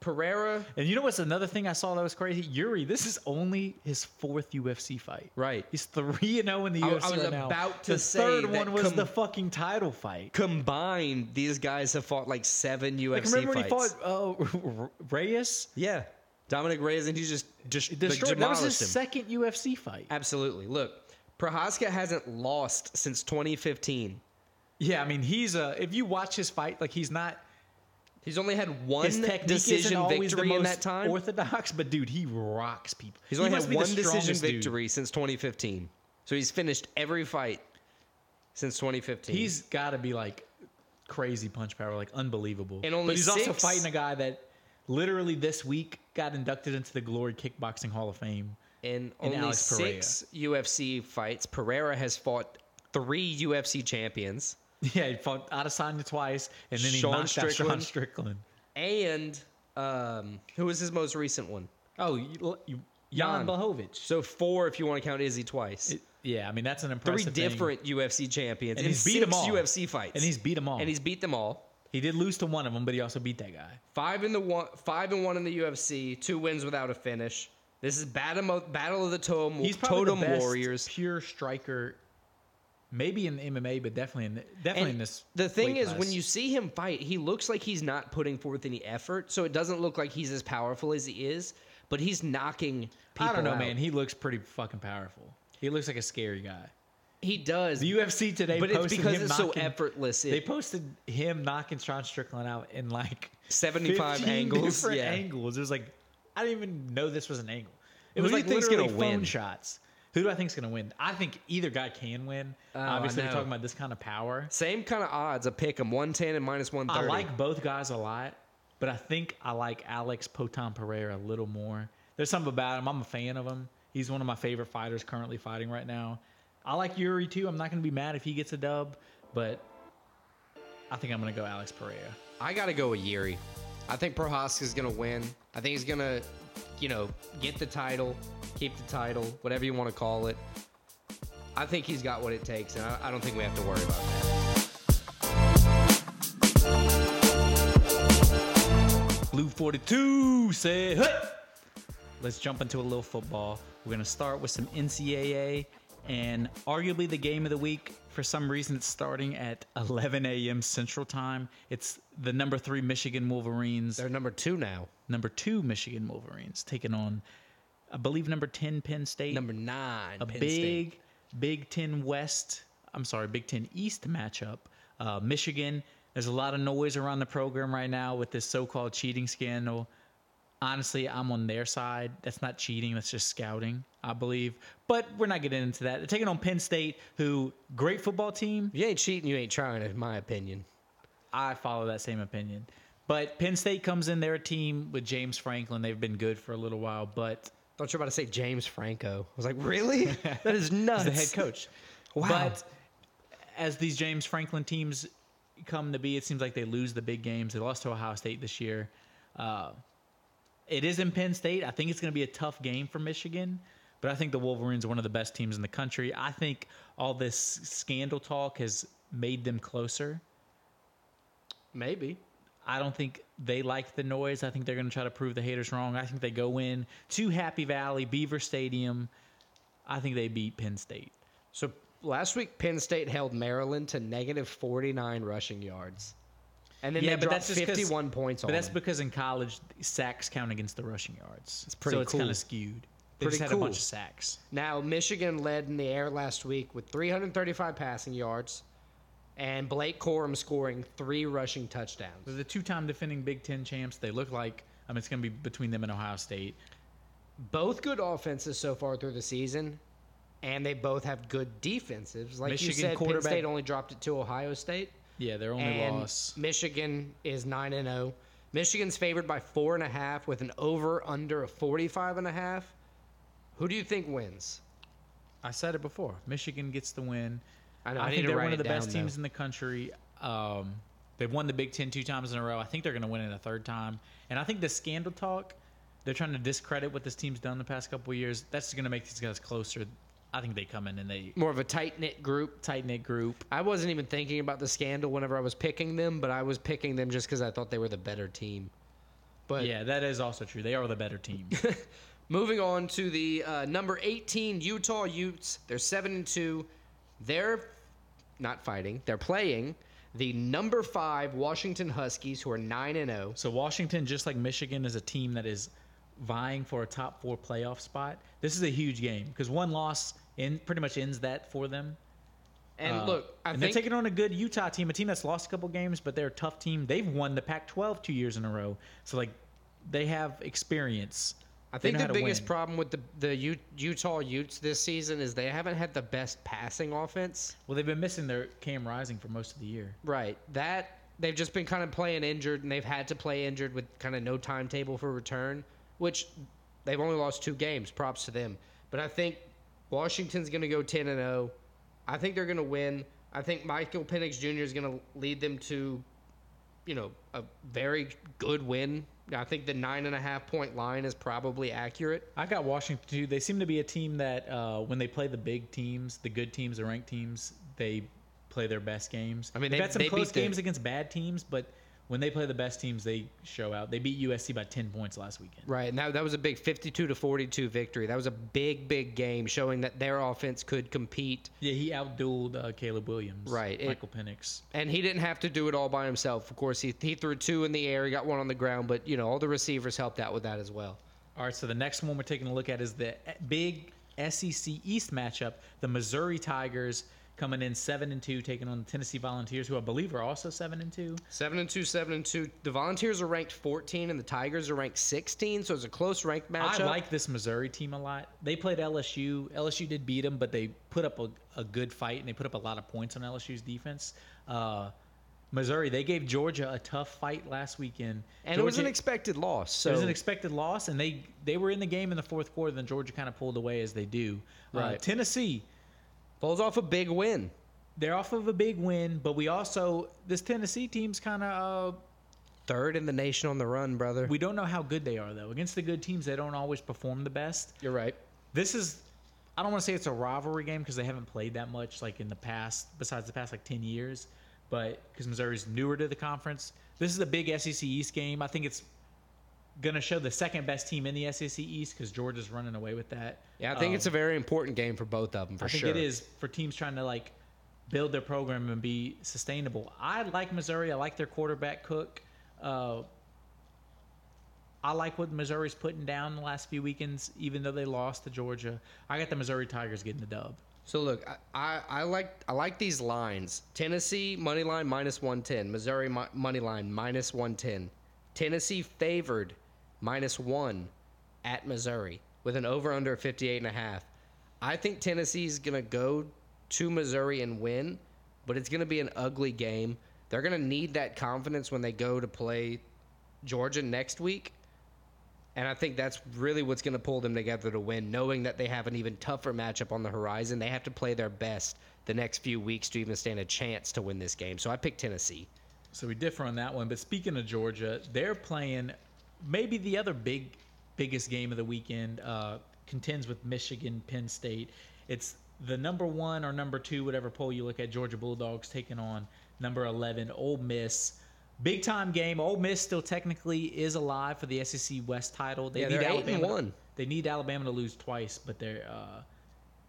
Pereira, And you know what's another thing I saw that was crazy? Yuri, this is only his fourth UFC fight. right? He's three and zero in the I- I UFC was right now. about to say the third one was com- the fucking title fight. Combined, these guys have fought like seven UFC Like remember fights. when he fought uh, [LAUGHS] Reyes? Yeah, Dominick Reyes, and he just just Destroyed. That was his him. second UFC fight. Absolutely. Look, Prochazka hasn't lost since 2015. Yeah, I mean he's a. if you watch his fight, like he's not He's only had one his technique isn't decision always the victory in that time. orthodox, but dude, he rocks people. He's only must had one decision strongest dude. victory since 2015. So he's finished every fight since 2015. He's got to be like crazy punch power, like unbelievable. And only but he's also fighting a guy that literally this week got inducted into the Glory Kickboxing Hall of Fame. in and only Alex Pereira. six UFC fights. Pereira has fought three UFC champions [LAUGHS] Yeah, he fought Adesanya twice, and then he Sean knocked out Sean Strickland. Strickland. and um, who was his most recent one? Oh, you, you, Jan Jan. So four, if you want to count Izzy twice. It- yeah, I mean that's an Three impressive thing. different UFC champions And in he's beat six 'em all. UFC fights, and he's beat them all. and he's beat them all. He did lose to one of them, but he also beat that guy. Five in the one, five and one in the UFC, two wins without a finish. This is battle of, battle of the totem, He's probably totem the best warriors. pure striker, maybe in MMA, but definitely in definitely in this. the thing is, when you see him fight, he looks like he's not putting forth any effort, so it doesn't look like he's as powerful as he is. But he's knocking people I don't know, out. man. He looks pretty fucking powerful. He looks like a scary guy. He does, The UFC today, but it's because him it's so knocking- effortless. They posted him knocking Sean Strickland out in like 75 angles, different yeah. angles. It was like I didn't even know this was an angle. It Who was like literally gonna phone win? shots. Who do I think's gonna win? I think either guy can win. Oh, Obviously, we're talking about this kind of power. same kind of odds. A pick him 110 and minus one thirty. I like both guys a lot, but I think I like Alex Poatan Pereira a little more. There's something about him. I'm a fan of him. He's one of my favorite fighters currently fighting right now. I like Yuri too. I'm not going to be mad if he gets a dub, but I think I'm going to go Alex Pereira. I got to go with Yuri. I think Prochazka's going to win. I think he's going to, you know, get the title, keep the title, whatever you want to call it. I think he's got what it takes, and I, I don't think we have to worry about that. Blue 42 say, hey! Let's jump into a little football. We're going to start with some NCAA and arguably the game of the week. For some reason, it's starting at 11 a.m. Central Time. It's the number three Michigan Wolverines, They're number two now. number two Michigan Wolverines, taking on, I believe, number 10 Penn State. Number nine. a Penn big State. Big Ten West, I'm sorry, Big Ten East matchup. Uh, Michigan, there's a lot of noise around the program right now with this so-called cheating scandal. Honestly, I'm on their side. That's not cheating. That's just scouting, I believe. But we're not getting into that. They're taking on Penn State, who great football team. You ain't cheating, you ain't trying, in my opinion. I follow that same opinion. But Penn State comes in. They're a team with James Franklin. They've been good for a little while, but Thought you were about to say James Franco. I was like, really? [LAUGHS] that is nuts. He's the head coach. Wow. But as these James Franklin teams come to be, it seems like they lose the big games. They lost to Ohio State this year. Uh, it is in Penn State. I think it's going to be a tough game for Michigan, but I think the Wolverines are one of the best teams in the country. I think all this scandal talk has made them closer. Maybe. I don't think they like the noise. I think they're going to try to prove the haters wrong. I think they go in to Happy Valley, Beaver Stadium. I think they beat Penn State. So last week, Penn State held Maryland to negative 49 rushing yards. And then Yeah, they but that's just 'cause- 51 points But that's them. because in college sacks count against the rushing yards. It's pretty so it's cool. kind of skewed. They Pretty just had cool. a bunch of sacks. Now, Michigan led in the air last week with 335 passing yards, and Blake Corum scoring three rushing touchdowns. They're the two-time defending Big Ten champs. They look like I mean it's going to be between them and Ohio State. Both good offenses so far through the season, and they both have good defenses. Like you Michigan said, Penn State only dropped it to Ohio State. Yeah, their only and loss. Michigan is 9 and 0. Michigan's favored by four and a half with an over under of 45 and a half. Who do you think wins? I said it before. Michigan gets the win. I know, I, I think they're one of the best teams though. in the country. Um, they've won the Big Ten two times in a row. I think they're going to win it a third time. And I think the scandal talk, they're trying to discredit what this team's done the past couple of years. That's going to make these guys closer. I think they come in and they More of a tight knit group. tight knit group. I wasn't even thinking about the scandal whenever I was picking them, but I was picking them just because I thought they were the better team. But yeah, that is also true. They are the better team. [LAUGHS] moving on to the uh, number 18 Utah Utes. They're seven and two. They're not fighting. They're playing the number five Washington Huskies, who are nine and oh. zero. so Washington, just like Michigan, is a team that is vying for a top four playoff spot. This is a huge game because one loss in pretty much ends that for them. And Uh, look, I and think they're taking on a good Utah team, a team that's lost a couple games, but they're a tough team. They've won the Pac-12 two years in a row, so like they have experience. I think the biggest win. problem with the the U- Utah Utes this season is they haven't had the best passing offense. Well, they've been missing their Cam Rising for most of the year. Right. That they've just been kind of playing injured, and they've had to play injured with kind of no timetable for return. Which they've only lost two games. Props to them. But I think Washington's going to go ten and zero. I think they're going to win. I think Michael Penix Jr. is going to lead them to, you know, a very good win. I think the nine and a half point line is probably accurate. I got Washington too. They seem to be a team that uh, when they play the big teams, the good teams, the ranked teams, they play their best games. I mean, they've they- had some they close games against bad teams, but when they play the best teams, they show out. They beat USC by ten points last weekend. Right, and that, that was a big 52 to 42 victory. That was a big, big game showing that their offense could compete. Yeah, he outdueled uh, Caleb Williams. Right, it- Michael Penix. And he didn't have to do it all by himself. Of course, he, he threw two in the air, he got one on the ground, but, you know, all the receivers helped out with that as well. All right, so the next one we're taking a look at is the big SEC East matchup. The Missouri Tigers coming in seven and two, taking on the Tennessee Volunteers, who I believe are also seven and two. Seven and two, seven and two. The Volunteers are ranked 14, and the Tigers are ranked 16, so it's a close ranked matchup. I like this Missouri team a lot. They played LSU. LSU did beat them, but they put up a, a good fight and they put up a lot of points on LSU's defense. Uh, Missouri, they gave Georgia a tough fight last weekend. and it was an expected loss. So it was an expected loss, and they they were in the game in the fourth quarter. Then Georgia kind of pulled away as they do. Uh, Right. Tennessee, pulls off a big win. they're off of a big win, but we also this Tennessee team's kind of uh, Third in the nation on the run, brother. we don't know how good they are though. Against the good teams, they don't always perform the best. You're right. This is I don't want to say it's a rivalry game because they haven't played that much like in the past, besides the past like ten years. But because Missouri's newer to the conference, this is a big SEC East game. I think it's gonna show the second best team in the SEC East because Georgia's running away with that. Yeah, I think Um, it's a very important game for both of them, for I think sure. it is for teams trying to like build their program and be sustainable. I like Missouri. I like their quarterback Cook. Uh, I like what Missouri's putting down the last few weekends, even though they lost to Georgia. I got the Missouri Tigers getting the dub. So look, I, I, I like I like these lines. Tennessee money line minus one ten. Missouri mi- money line minus one ten. Tennessee favored minus one at Missouri with an over under 58 and a half. I think Tennessee's gonna go to Missouri and win, but it's gonna be an ugly game. They're gonna need that confidence when they go to play Georgia next week. And I think that's really what's going to pull them together to win, knowing that they have an even tougher matchup on the horizon. They have to play their best the next few weeks to even stand a chance to win this game. So I picked Tennessee. So we differ on that one. But speaking of Georgia, they're playing maybe the other big, biggest game of the weekend. Uh, contends with Michigan, Penn State. It's the number one or number two, whatever poll you look at. Georgia Bulldogs taking on number eleven, Ole Miss. Big time game. Ole Miss still technically is alive for the SEC West title. They Yeah, need they're eight and Alabama. to- one. they need Alabama to lose twice, but they're uh,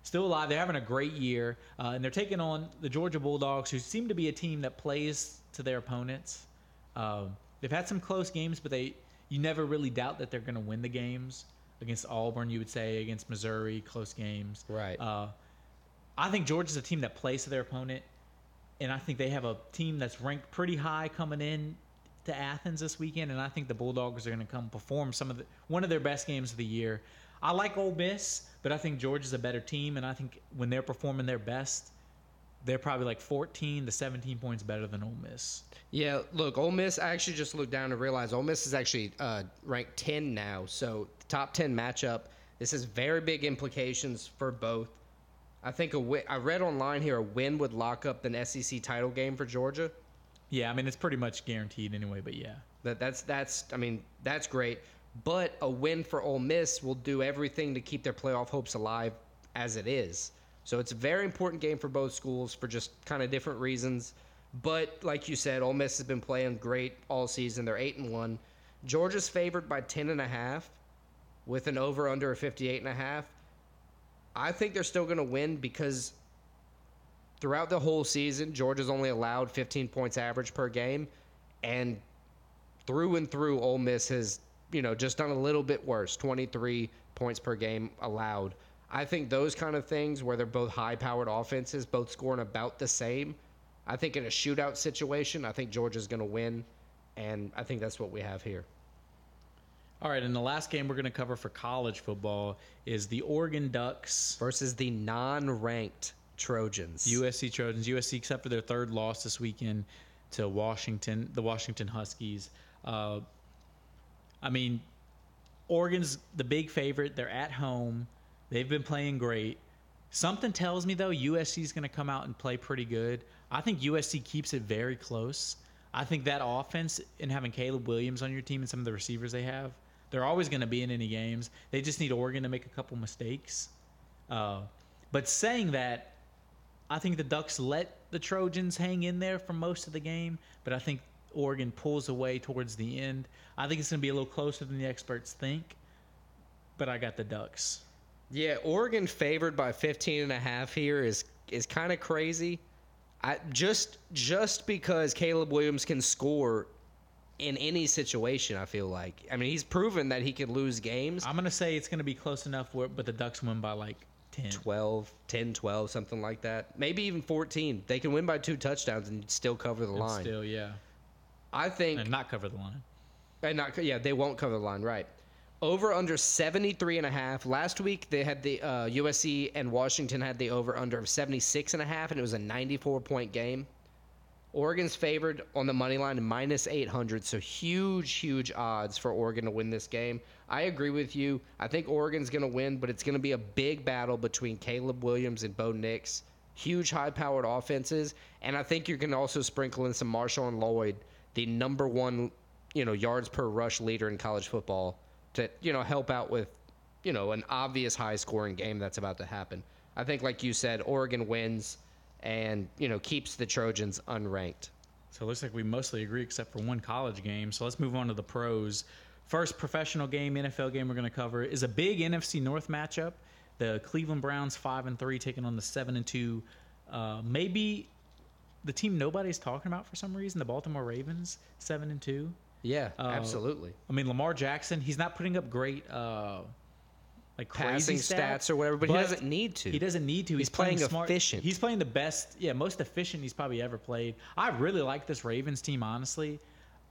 still alive. They're having a great year, uh, and they're taking on the Georgia Bulldogs, who seem to be a team that plays to their opponents. Um, they've had some close games, but they you never really doubt that they're going to win the games against Auburn. You would say against Missouri, close games. Right. Uh, I think Georgia's a team that plays to their opponent, and I think they have a team that's ranked pretty high coming in to Athens this weekend, and I think the Bulldogs are going to come perform some of the one of their best games of the year. I like Ole Miss, but I think Georgia's a better team, and I think when they're performing their best, they're probably like 14 to 17 points better than Ole Miss. Yeah, look, Ole Miss. I actually just looked down and realized Ole Miss is actually uh, ranked 10 now. So top 10 matchup. This has very big implications for both. I think a win, I read online here a win would lock up an SEC title game for Georgia. Yeah, I mean it's pretty much guaranteed anyway, but yeah. That that's that's I mean that's great, but a win for Ole Miss will do everything to keep their playoff hopes alive as it is. So it's a very important game for both schools for just kind of different reasons. But like you said, Ole Miss has been playing great all season. They're eight and one. Georgia's favored by 10 and a half with an over under of 58 and a half. I think they're still going to win because throughout the whole season, Georgia's only allowed 15 points average per game and through and through Ole Miss has, you know, just done a little bit worse, 23 points per game allowed. I think those kind of things where they're both high-powered offenses, both scoring about the same, I think in a shootout situation, I think Georgia's going to win and I think that's what we have here. All right, and the last game we're going to cover for college football is the Oregon Ducks versus the non-ranked Trojans. USC Trojans. USC except for their third loss this weekend to Washington, the Washington Huskies. Uh, I mean, Oregon's the big favorite. They're at home. They've been playing great. Something tells me though USC is going to come out and play pretty good. I think USC keeps it very close. I think that offense and having Caleb Williams on your team and some of the receivers they have, they're always going to be in any games. They just need Oregon to make a couple mistakes. Uh, but saying that, I think the Ducks let the Trojans hang in there for most of the game, but I think Oregon pulls away towards the end. I think it's going to be a little closer than the experts think, but I got the Ducks. Yeah, Oregon favored by 15 and a half here is is kind of crazy. I just just because Caleb Williams can score in any situation, I feel like. I mean, he's proven that he can lose games. I'm going to say it's going to be close enough where but the Ducks win by like 10. 12, 10, 12, something like that. Maybe even 14. They can win by two touchdowns and still cover the And line. Still, yeah. I think And not cover the line. And not yeah, they won't cover the line, right? Over under 73 and a half. Last week they had the uh, USC and Washington had the over under of 76 and a half and it was a 94 point game. Oregon's favored on the money line minus 800, so huge huge odds for Oregon to win this game. I agree with you. I think Oregon's going to win, but it's going to be a big battle between Caleb Williams and Bo Nix. Huge high-powered offenses, and I think you can also sprinkle in some Marshawn Lloyd, the number one you know yards per rush leader in college football to you know help out with you know an obvious high scoring game that's about to happen. I think like you said Oregon wins and you know keeps the Trojans unranked. So it looks like we mostly agree except for one college game. So let's move on to the pros. First professional game, NFL game we're going to cover is a big NFC North matchup. The Cleveland Browns 5 and 3 taking on the 7 and 2. Uh, maybe the team nobody's talking about for some reason, the Baltimore Ravens 7 and 2. Yeah, Uh, absolutely. I mean, Lamar Jackson, he's not putting up great uh, like crazy Passing stats or whatever, but, he doesn't need to. He doesn't need to. He's playing smart. efficient. He's playing the best, yeah, most efficient he's probably ever played. I really like this Ravens team, honestly.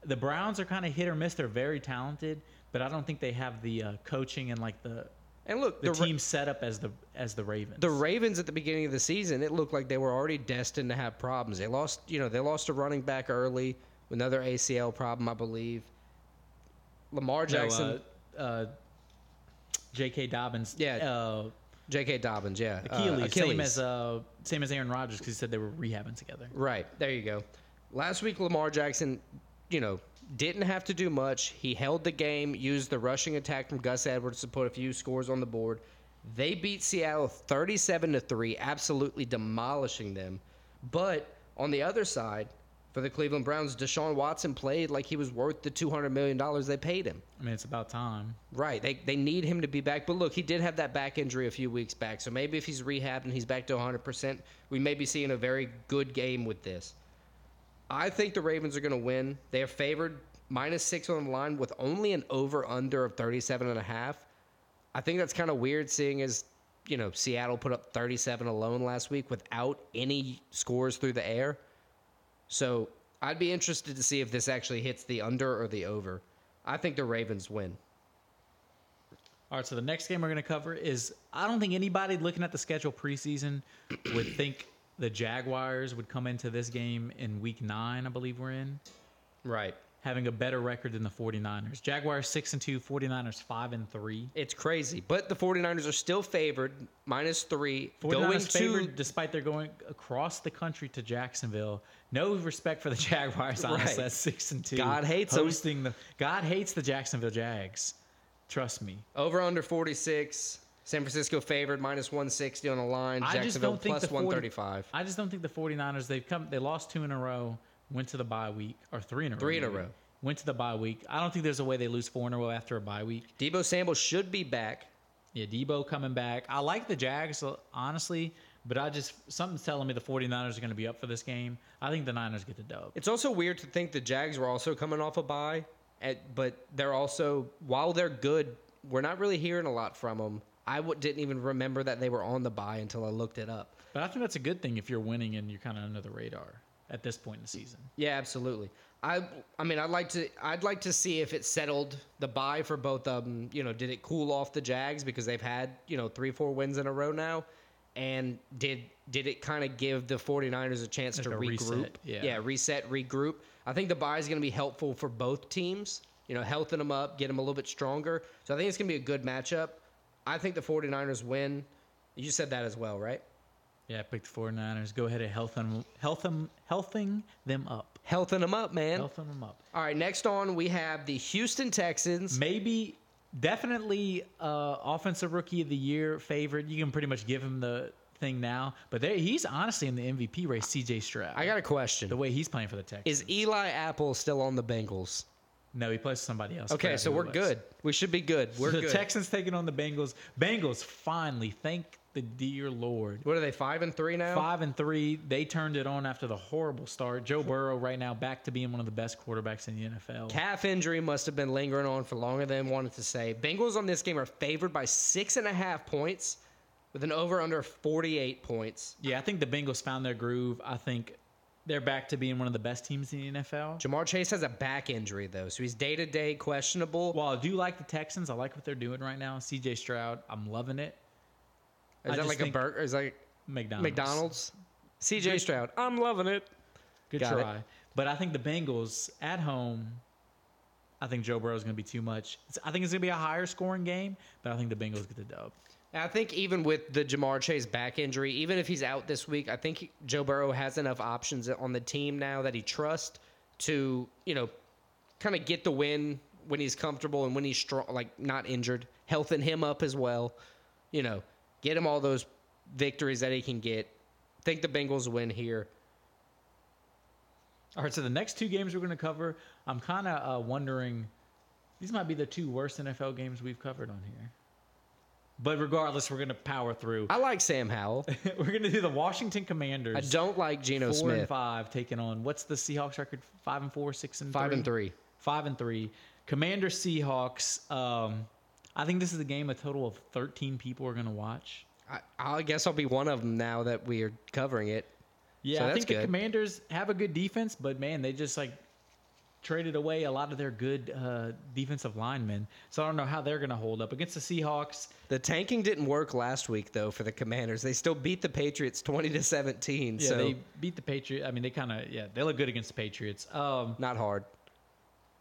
The Browns are kind of hit or miss. They're very talented, but I don't think they have the uh, coaching and like the And look, the, the, Ra- team set up as the as the Ravens. the Ravens at the beginning of the season, it looked like they were already destined to have problems. They lost, you know, they lost a running back early, another ACL problem, I believe. Lamar No, Jackson, uh, uh, J.K. Dobbins, Yeah. uh, J.K. Dobbins, yeah, uh, Achilles, same as uh, same as Aaron Rodgers because he said they were rehabbing together. Right. There you go. Last week, Lamar Jackson, you know, didn't have to do much. He held the game, used the rushing attack from Gus Edwards to put a few scores on the board. They beat Seattle 37 to 3, absolutely demolishing them. But on the other side, for the Cleveland Browns, Deshaun Watson played like he was worth the $200 million they paid him. I mean, it's about time. Right. They, they need him to be back. But look, he did have that back injury a few weeks back. So maybe if he's rehabbed and he's back to 100%, we may be seeing a very good game with this. I think the Ravens are going to win. They are favored minus six on the line with only an over under of 37 and a half. I think that's kind of weird seeing as, you know, Seattle put up 37 alone last week without any scores through the air. So I'd be interested to see if this actually hits the under or the over. I think the Ravens win. All right, so the next game we're going to cover is I don't think anybody looking at the schedule preseason would think the Jaguars would come into this game in week nine, I believe we're in, Right. Having a better record than the 49ers. Jaguars 6 and 2, 49ers 5 and 3. It's crazy. But the 49ers are still favored, minus three. 49ers going favored to. despite their going across the country to Jacksonville. No respect for the [LAUGHS] Jaguars, honestly. Right. That's 6 and 2. God hates hosting the God hates the Jacksonville Jags. Trust me. Over under 46. San Francisco favored, minus 160 on the line. I Jacksonville plus the 40 135. I just don't think the 49ers they've come they lost two in a row, went to the bye week or three in a row. Three in a maybe. row. went to the bye week. I don't think there's a way they lose four in a row after a bye week. Debo Samuel should be back. Yeah, Debo coming back. I like the Jags, honestly, but I just something's telling me the 49ers are going to be up for this game. I think the Niners get the dub. It's also weird to think the Jags were also coming off a bye, at, but they're also while they're good, we're not really hearing a lot from them. I w- didn't even remember that they were on the bye until I looked it up. But I think that's a good thing if you're winning and you're kind of under the radar at this point in the season. Yeah, absolutely. I I mean, I'd like to I'd like to see if it settled the buy for both of them. You know, did it cool off the Jags because they've had you know three four wins in a row now, and did did it kind of give the 49ers a chance Like to a regroup? reset, yeah. yeah, reset, regroup. I think the buy is going to be helpful for both teams. You know, healthing them up, get them a little bit stronger. So I think it's going to be a good matchup. I think the 49ers win. You said that as well, right? Yeah, pick the 49ers. Go ahead and health them, health them, healthing them up. Healthing them up, man. Healthing them up. All right, next on we have the Houston Texans. Maybe, definitely, uh, offensive rookie of the year favorite. You can pretty much give him the thing now, but they, he's honestly in the MVP race. C.J. Stroud. I got a question. the way he's playing for the Texans. Is Eli Apple still on the Bengals? no, he plays somebody else. Okay, so we're was. good. We should be good. We're the good. Texans taking on the Bengals. Bengals finally, thank the dear Lord. what are they? Five and three now. Five and three, they turned it on after the horrible start. Joe Burrow right now back to being one of the best quarterbacks in the NFL. Calf injury must have been lingering on for longer than wanted to say. Bengals on this game are favored by six and a half points, with an over under forty eight points. Yeah, I think the Bengals found their groove. I think they're back to being one of the best teams in the NFL. Ja'Marr Chase has a back injury though, so he's day to day questionable. While I do like the Texans, I like what they're doing right now. CJ Stroud, I'm loving it. Is I that like a burger? Is that like McDonald's. McDonald's? CJ Stroud, I'm loving it. Good Got it. try. But I think the Bengals at home, I think Joe Burrow is going to be too much. It's- I think it's going to be a higher scoring game, but I think the Bengals get the dub. I think even with the Ja'Marr Chase back injury, even if he's out this week, I think he- Joe Burrow has enough options on the team now that he trusts to, you know, kind of get the win when he's comfortable and when he's strong, like not injured, healthing him up as well. You know, get him all those victories that he can get. think the Bengals win here. All right, so the next two games we're going to cover, I'm kind of uh, wondering, these might be the two worst NFL games we've covered on here. But regardless, we're going to power through. I like Sam Howell. [LAUGHS] we're going to do the Washington Commanders. I don't like Geno four and Smith. five taking on what's the Seahawks record? Five and four, six and Five three? and three. Five and three. Commander Seahawks. Um, I think this is a game a total of 13 people are going to watch. I, I guess I'll be one of them now that we are covering it. Yeah, So I think the. Commanders have a good defense, but man, they just like traded away a lot of their good uh, defensive linemen. So I don't know how they're going to hold up against the Seahawks. The tanking didn't work last week though for the Commanders. They still beat the Patriots 20 to 17. Yeah, so they beat the Patriots. I mean, they kind of yeah, they look good against the Patriots. Um, not hard.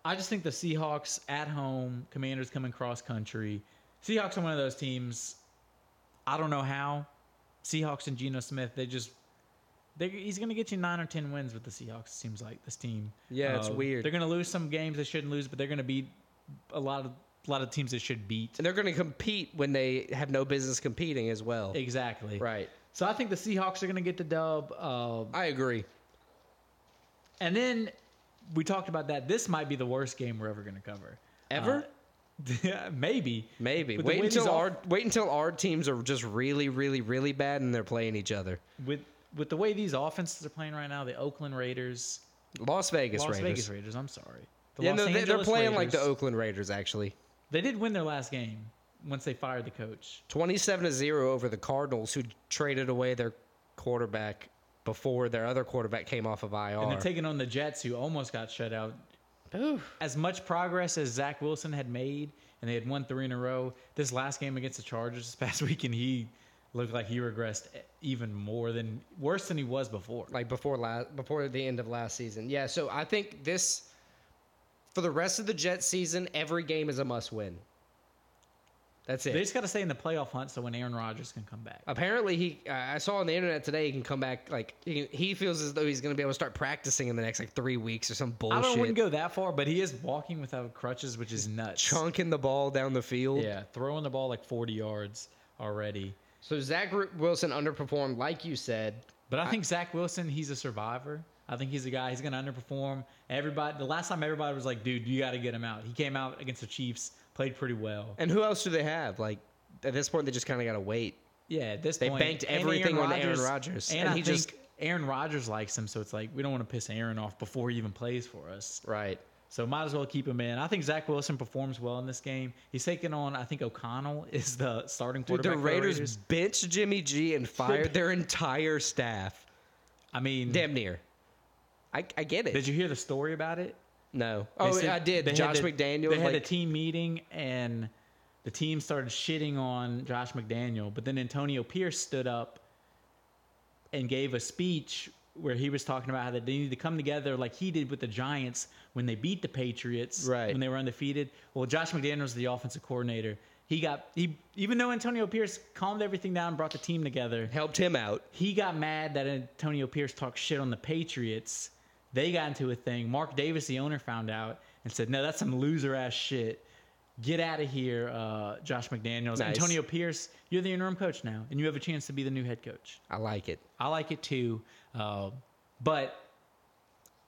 I just think the Seahawks at home, Commanders coming cross country. Seahawks are one of those teams. I don't know how. Seahawks and Geno Smith, they just they, he's going to get you nine or ten wins with the Seahawks. It seems like this team. Yeah, it's Uh, weird. They're going to lose some games they shouldn't lose, but they're going to beat a lot of a lot of teams they should beat. And they're going to compete when they have no business competing as well. Exactly. Right. So I think the Seahawks are going to get the dub. Uh, I agree. and then we talked about that. This might be the worst game we're ever going to cover. Ever? Uh, [LAUGHS] maybe. Maybe. With Wait until these our off- wait until our teams are just really really really bad and they're playing each other. with with the way these offenses are playing right now, the Oakland Raiders, Las Vegas Las Raiders. Las Vegas Raiders. I'm sorry. The Yeah, Los no, they, they're playing like the Oakland Raiders actually. They did win their last game once they fired the coach. 27 to 0 over the Cardinals who traded away their quarterback before their other quarterback came off of IR. And they're taking on the Jets, who almost got shut out. As much progress as Zach Wilson had made, and they had won three in a row. This last game against the Chargers this [LAUGHS] past week, and he looked like he regressed even more than worse than he was before. like before last before the end of last season. Yeah, so I think this for the rest of the Jets season, every game is a must win. That's it. They just got to stay in the playoff hunt so when Aaron Rodgers can come back. Apparently, he uh, I saw on the internet today he can come back like he, he feels as though he's going to be able to start practicing in the next like three weeks or some bullshit. I don't wouldn't go that far, but he is walking without crutches, which is nuts. chunking the ball down the field. Yeah, throwing the ball like 40 yards already. So Zach Wilson underperformed, like you said. But I think Zach Wilson, he's a survivor. I think he's a guy. He's going to underperform. Everybody. The last time everybody was like, "Dude, you got to get him out." He came out against the Chiefs, played pretty well. And who else do they have? Like at this point, they just kind of got to wait. Yeah, at this point They point, banked everything on Aaron Rodgers, and, and he just- Aaron Rodgers likes him, so it's like we don't want to piss Aaron off before he even plays for us. Right. So might as well keep him in. I think Zach Wilson performs well in this game. He's taking on, I think O'Connell [LAUGHS] is the starting Dude, quarterback. the for Raiders benched Jimmy G and [LAUGHS] fired their entire staff. I mean, Damn near. I, I get it. did you hear the story about it? No. Oh, they Oh, said I did. they had Josh the- McDaniel. They had a team meeting and the team started shitting on Josh McDaniel, but then Antonio Pierce stood up and gave a speech where he was talking about how they needed to come together like he did with the Giants when they beat the Patriots Right. when they were undefeated. Well, Josh McDaniel was the offensive coordinator. He got he even though Antonio Pierce calmed everything down, brought the team together. helped him out. He got mad that Antonio Pierce talked shit on the Patriots. They got into a thing. Mark Davis, the owner, found out and said, "No, that's some loser ass shit. Get out of here, uh, Josh McDaniels. Nice. Antonio Pierce, you're the interim coach now, and you have a chance to be the new head coach. I like it. I like it too, uh, but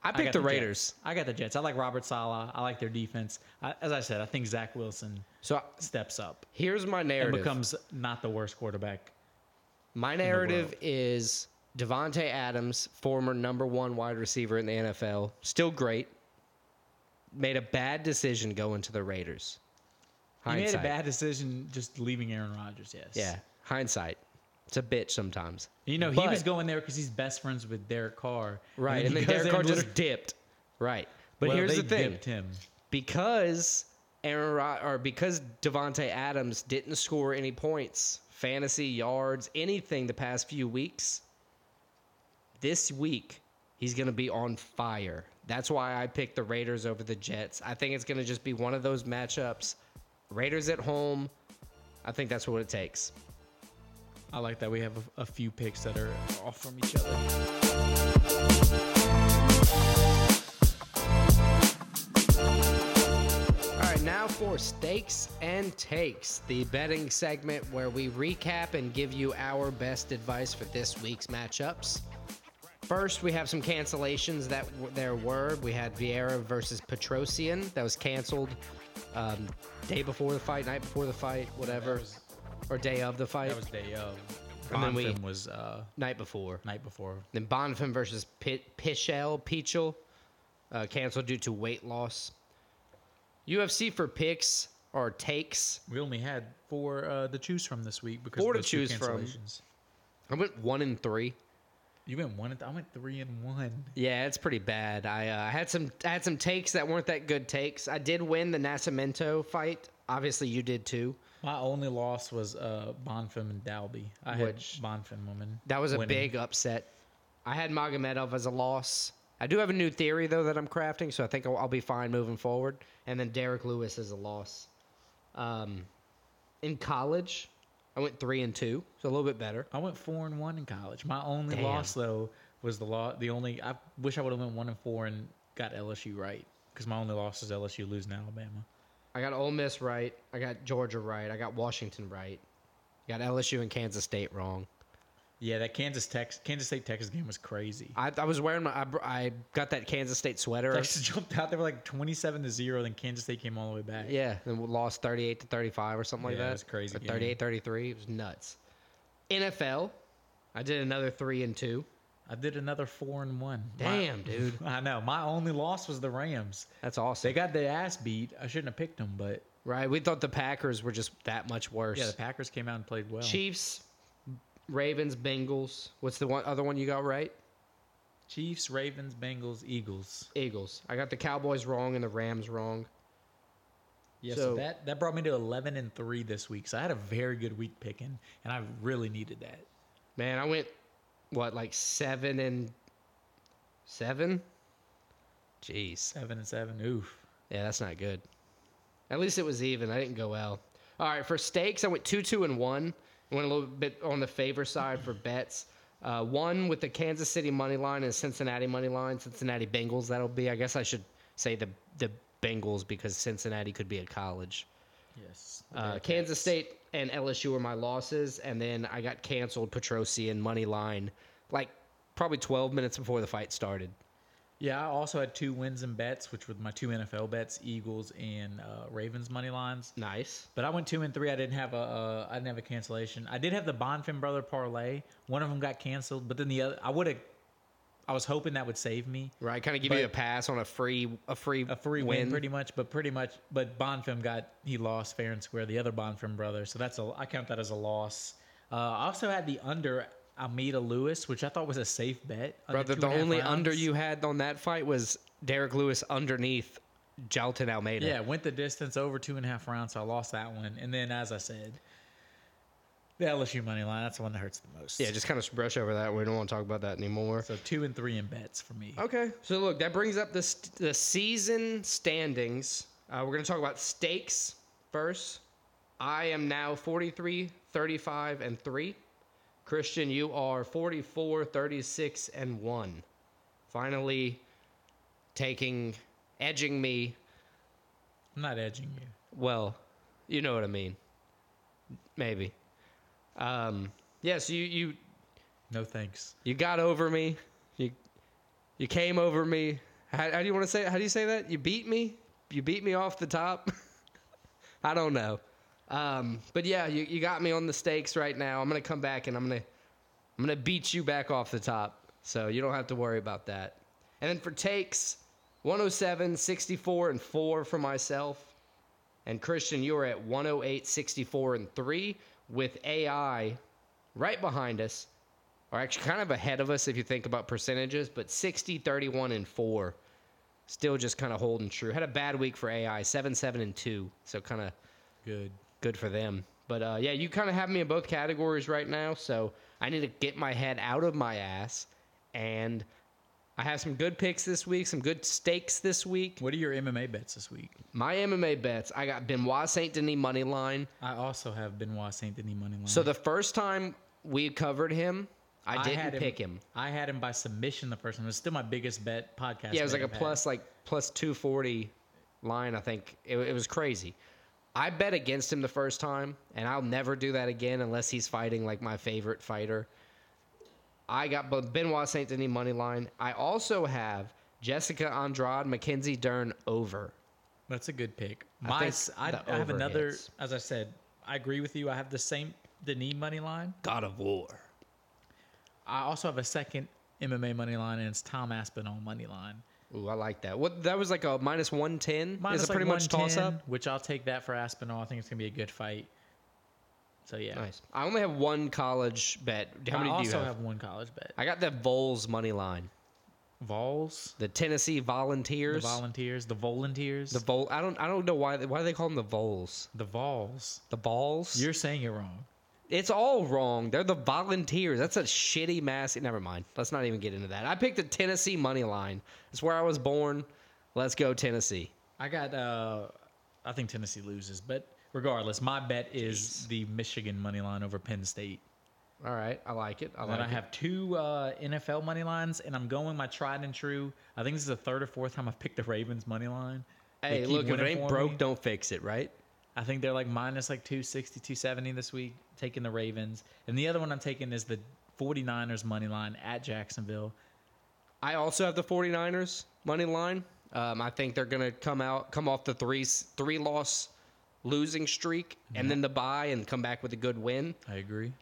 I I picked got the Jets. Raiders. I got the Jets. I like Robert Saleh. I like their defense. I, as I said, I think Zach Wilson So steps up here's my and narrative. becomes not the worst quarterback. My narrative is Davante Adams, former number one wide receiver in the NFL, still great. Made a bad decision going to the Raiders. He made a bad decision just leaving Aaron Rodgers. Yes. Yeah, hindsight. It's a bitch sometimes. You know, he But- was going there because he's best friends with Derek Carr. Right, then and he then Derek Carr just dipped. Right, but Well, here's the thing: dipped him. because Aaron Rod- or because Davante Adams didn't score any points, fantasy yards, anything the past few weeks. This week, he's going to be on fire. That's why I picked the Raiders over the Jets. I think it's going to just be one of those matchups. Raiders at home. I think that's what it takes. I like that we have a, a few picks that are off from each other. All right, now for stakes and takes, the betting segment where we recap and give you our best advice for this week's matchups. First, we have some cancellations that w- there were. We had Vieira versus Petrosian that was canceled um, day before the fight, night before the fight, whatever, was- or day of the fight, That was day of. And then we- Bonfim was uh, night before. night before. Then Bonfim versus Pit- Pichel, Pichel, uh, canceled due to weight loss. UFC for picks or takes. We only had four uh, to choose from this week because Four of to those two choose from. cancellations. I went one and three. You went one. And I went three and one. Yeah, it's pretty bad. I uh, had some I had some takes that weren't that good takes. I did win the Nascimento fight. Obviously, you did too. My only loss was uh, Bonfim and Dalby. I Which- had Bonfim woman. That was a winning. big upset. I had Magomedov as a loss. I do have a new theory though that I'm crafting, so I think I'll, I'll be fine moving forward. And then Derrick Lewis is a loss. Um, in college, I went three and two, so a little bit better. I went four and one in college. My only Damn. loss though was the law. The only I wish I would have went one and four and got LSU right because my only loss is LSU losing to Alabama. I got Ole Miss right. I got Georgia right. I got Washington right. Got LSU and Kansas State wrong. Yeah, that Kansas Tex Kansas State Texas game was crazy. I, I was wearing my. I, br- I got that Kansas State sweater. Texas [LAUGHS] jumped out. They were like twenty-seven to zero. Then Kansas State came all the way back. Yeah, and we lost 38 to 35 or something like Yeah, that. a crazy Or game. 38 33. It was nuts. NFL, I did another 3 and 2. I did another four and one. My- Damn, [LAUGHS] dude. I know. My only loss was the Rams. That's awesome. They got their ass beat. I shouldn't have picked them, but right? We thought the Packers were just that much worse. yeah, the Packers came out and played well. Chiefs, Ravens, Bengals. What's the one other one you got right? Chiefs, Ravens, Bengals, Eagles. Eagles. I got the Cowboys wrong and the Rams wrong. Yeah, so, So- that that brought me to eleven and three this week. So I had a very good week picking, and I really needed that. Man, I went what like 7 and 7? Jeez. Seven and seven. Oof. Yeah, that's not good. At least it was even. I didn't go well. All right, for stakes, I went two, two, and one. Went a little bit on the favor side for bets. Uh, one with the Kansas City money line and Cincinnati money line. Cincinnati Bengals. That'll be. I guess I should say the the Bengals because Cincinnati could be a college. Yes. Uh, Kansas State and LSU were my losses, and then I got canceled Petrosian money line, like probably 12 minutes before the fight started. Yeah, I also had two wins and bets, which were my two NFL bets: Eagles and uh, Ravens money lines. Nice. But I went two and three. I didn't have a uh, I didn't have a cancellation. I did have the Bonfim brother parlay. One of them got canceled, but then the other I would have. I was hoping that would save me Right, kind of give you a pass on a free a free a free win, pretty much. But pretty much, but Bonfim got he lost fair and square. The other Bonfim brother, so that's a I count that as a loss. Uh, I also had the under Almeida Lewis, which I thought was a safe bet. Brother, the and a half only under you had on that fight was Derrick Lewis underneath Jailton Almeida. Yeah, went the distance over two and a half rounds, so I lost that one. And then, as I said, the LSU money line, that's the one that hurts the most. Yeah, just kind of brush over that. We don't want to talk about that anymore. so two and three in bets for me. Okay, so look, that brings up the st- the season standings. Uh, we're going to talk about stakes first. I am now 43, 35, and 3. Christian, you are 44, 36, and 1. Finally taking, edging me. I'm not edging you. Well, you know what I mean. Maybe. Um, yeah, so you, you No thanks. You got over me. You you came over me. How, how do you want to say? How do you say that? You beat me. You beat me off the top. [LAUGHS] I don't know. Um, but yeah, you, you got me on the stakes right now. I'm gonna come back and I'm gonna I'm gonna beat you back off the top. So you don't have to worry about that. And then for takes, 107, 64, and four for myself. And Christian, you are at 108, 64, and three with AI right behind us are actually kind of ahead of us if you think about percentages, but 60, 31, and 4. Still just kind of holding true. Had a bad week for AI, 7, 7, and 2. So kind of Good. Good for them. But uh, yeah, you kind of have me in both categories right now. So I need to get my head out of my ass. And I have some good picks this week, some good stakes this week. What are your MMA bets this week? My MMA bets, I got Benoit Saint Denis money line. I also have Benoit Saint Denis money line. So the first time we covered him, I didn't him- pick him. I had him by submission the first time. It was still my biggest bet podcast. Yeah, it was like a plus like plus two forty line. I think it, it was crazy. I bet against him the first time, and I'll never do that again unless he's fighting like my favorite fighter. I got Benoit Saint Denis money line. I also have Jessica Andrade, Mackenzie Dern over. That's a good pick. I My, think s- I, the I have another. hits. As I said, I agree with you. I have the same Denis money line. God of War. I also have a second MMA money line, and it's Tom Aspinall money line. Ooh, I like that. What that was like a minus one ten. Minus Is it like pretty much toss up? Which I'll take that for Aspinall. I think it's gonna be a good fight. So yeah. Nice. I only have one college bet. How many I do you also have? have one college bet. I got the Vols money line. Vols, The Tennessee the Volunteers. volunteers, the volunteers, The Vol. I don't. I don't know why. Why do they call them the Vols? the Vols. The balls. You're saying it wrong. It's all wrong. They're the Volunteers. That's a shitty mass. Never mind. Let's not even get into that. I picked the Tennessee money line. It's where I was born. Let's go Tennessee. I got. uh I think Tennessee loses, but regardless, my bet is the Michigan money line over Penn State. All right. I like it. I And like I it. have two uh, NFL money lines, and I'm going my tried and true. I think this is the third or fourth time I've picked the Ravens money line. Hey, look. If it ain't broke, me. don't fix it. Right. I think they're like minus like 260, 270 this week, taking the Ravens. And the other one I'm taking is the 49ers money line at Jacksonville. I also have the 49ers money line. Um, I think they're gonna come out, come off the three three loss losing streak, and then the bye, and come back with a good win. I agree.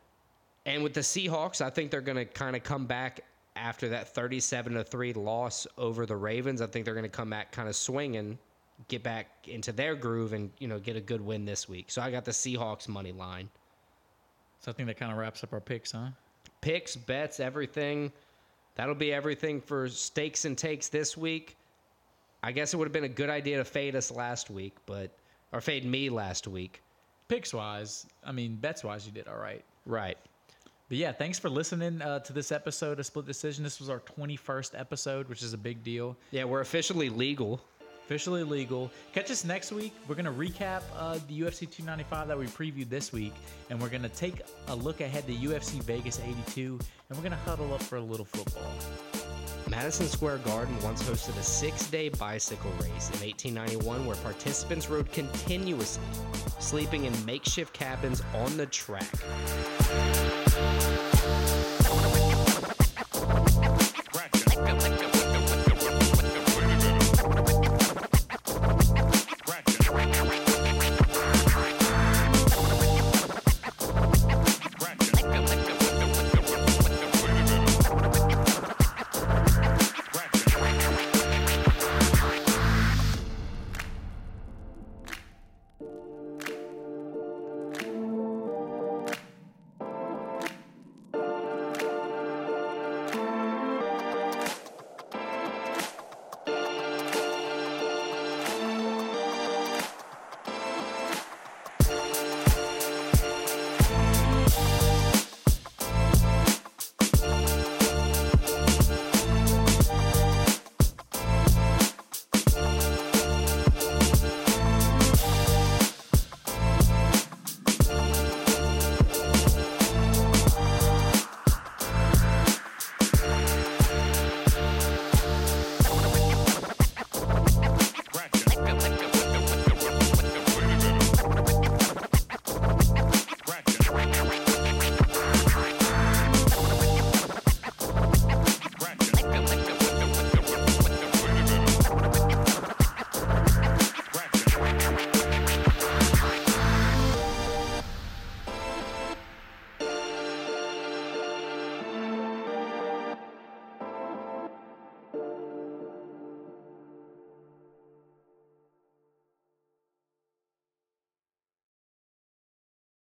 And with the Seahawks, I think they're going to kind of come back after that 37 to 3 loss over the Ravens. I think they're going to come back kind of swinging, get back into their groove and, you know, get a good win this week. So I got the Seahawks money line. So I think that kind of wraps up our picks, huh? Picks, bets, everything. That'll be everything for stakes and takes this week. I guess it would have been a good idea to fade us last week, but or fade me last week. Picks wise, I mean, bets wise, you did all right. Right. But yeah, thanks for listening uh, to this episode of Split Decision. This was our 21st episode, which is a big deal. Yeah, we're officially legal. Officially legal. Catch us next week. We're going to recap uh, the UFC 295 that we previewed this week, and we're going to take a look ahead to UFC Vegas 82, and we're going to huddle up for a little football. Madison Square Garden once hosted a six day bicycle race in 1891 where participants rode continuously, sleeping in makeshift cabins on the track.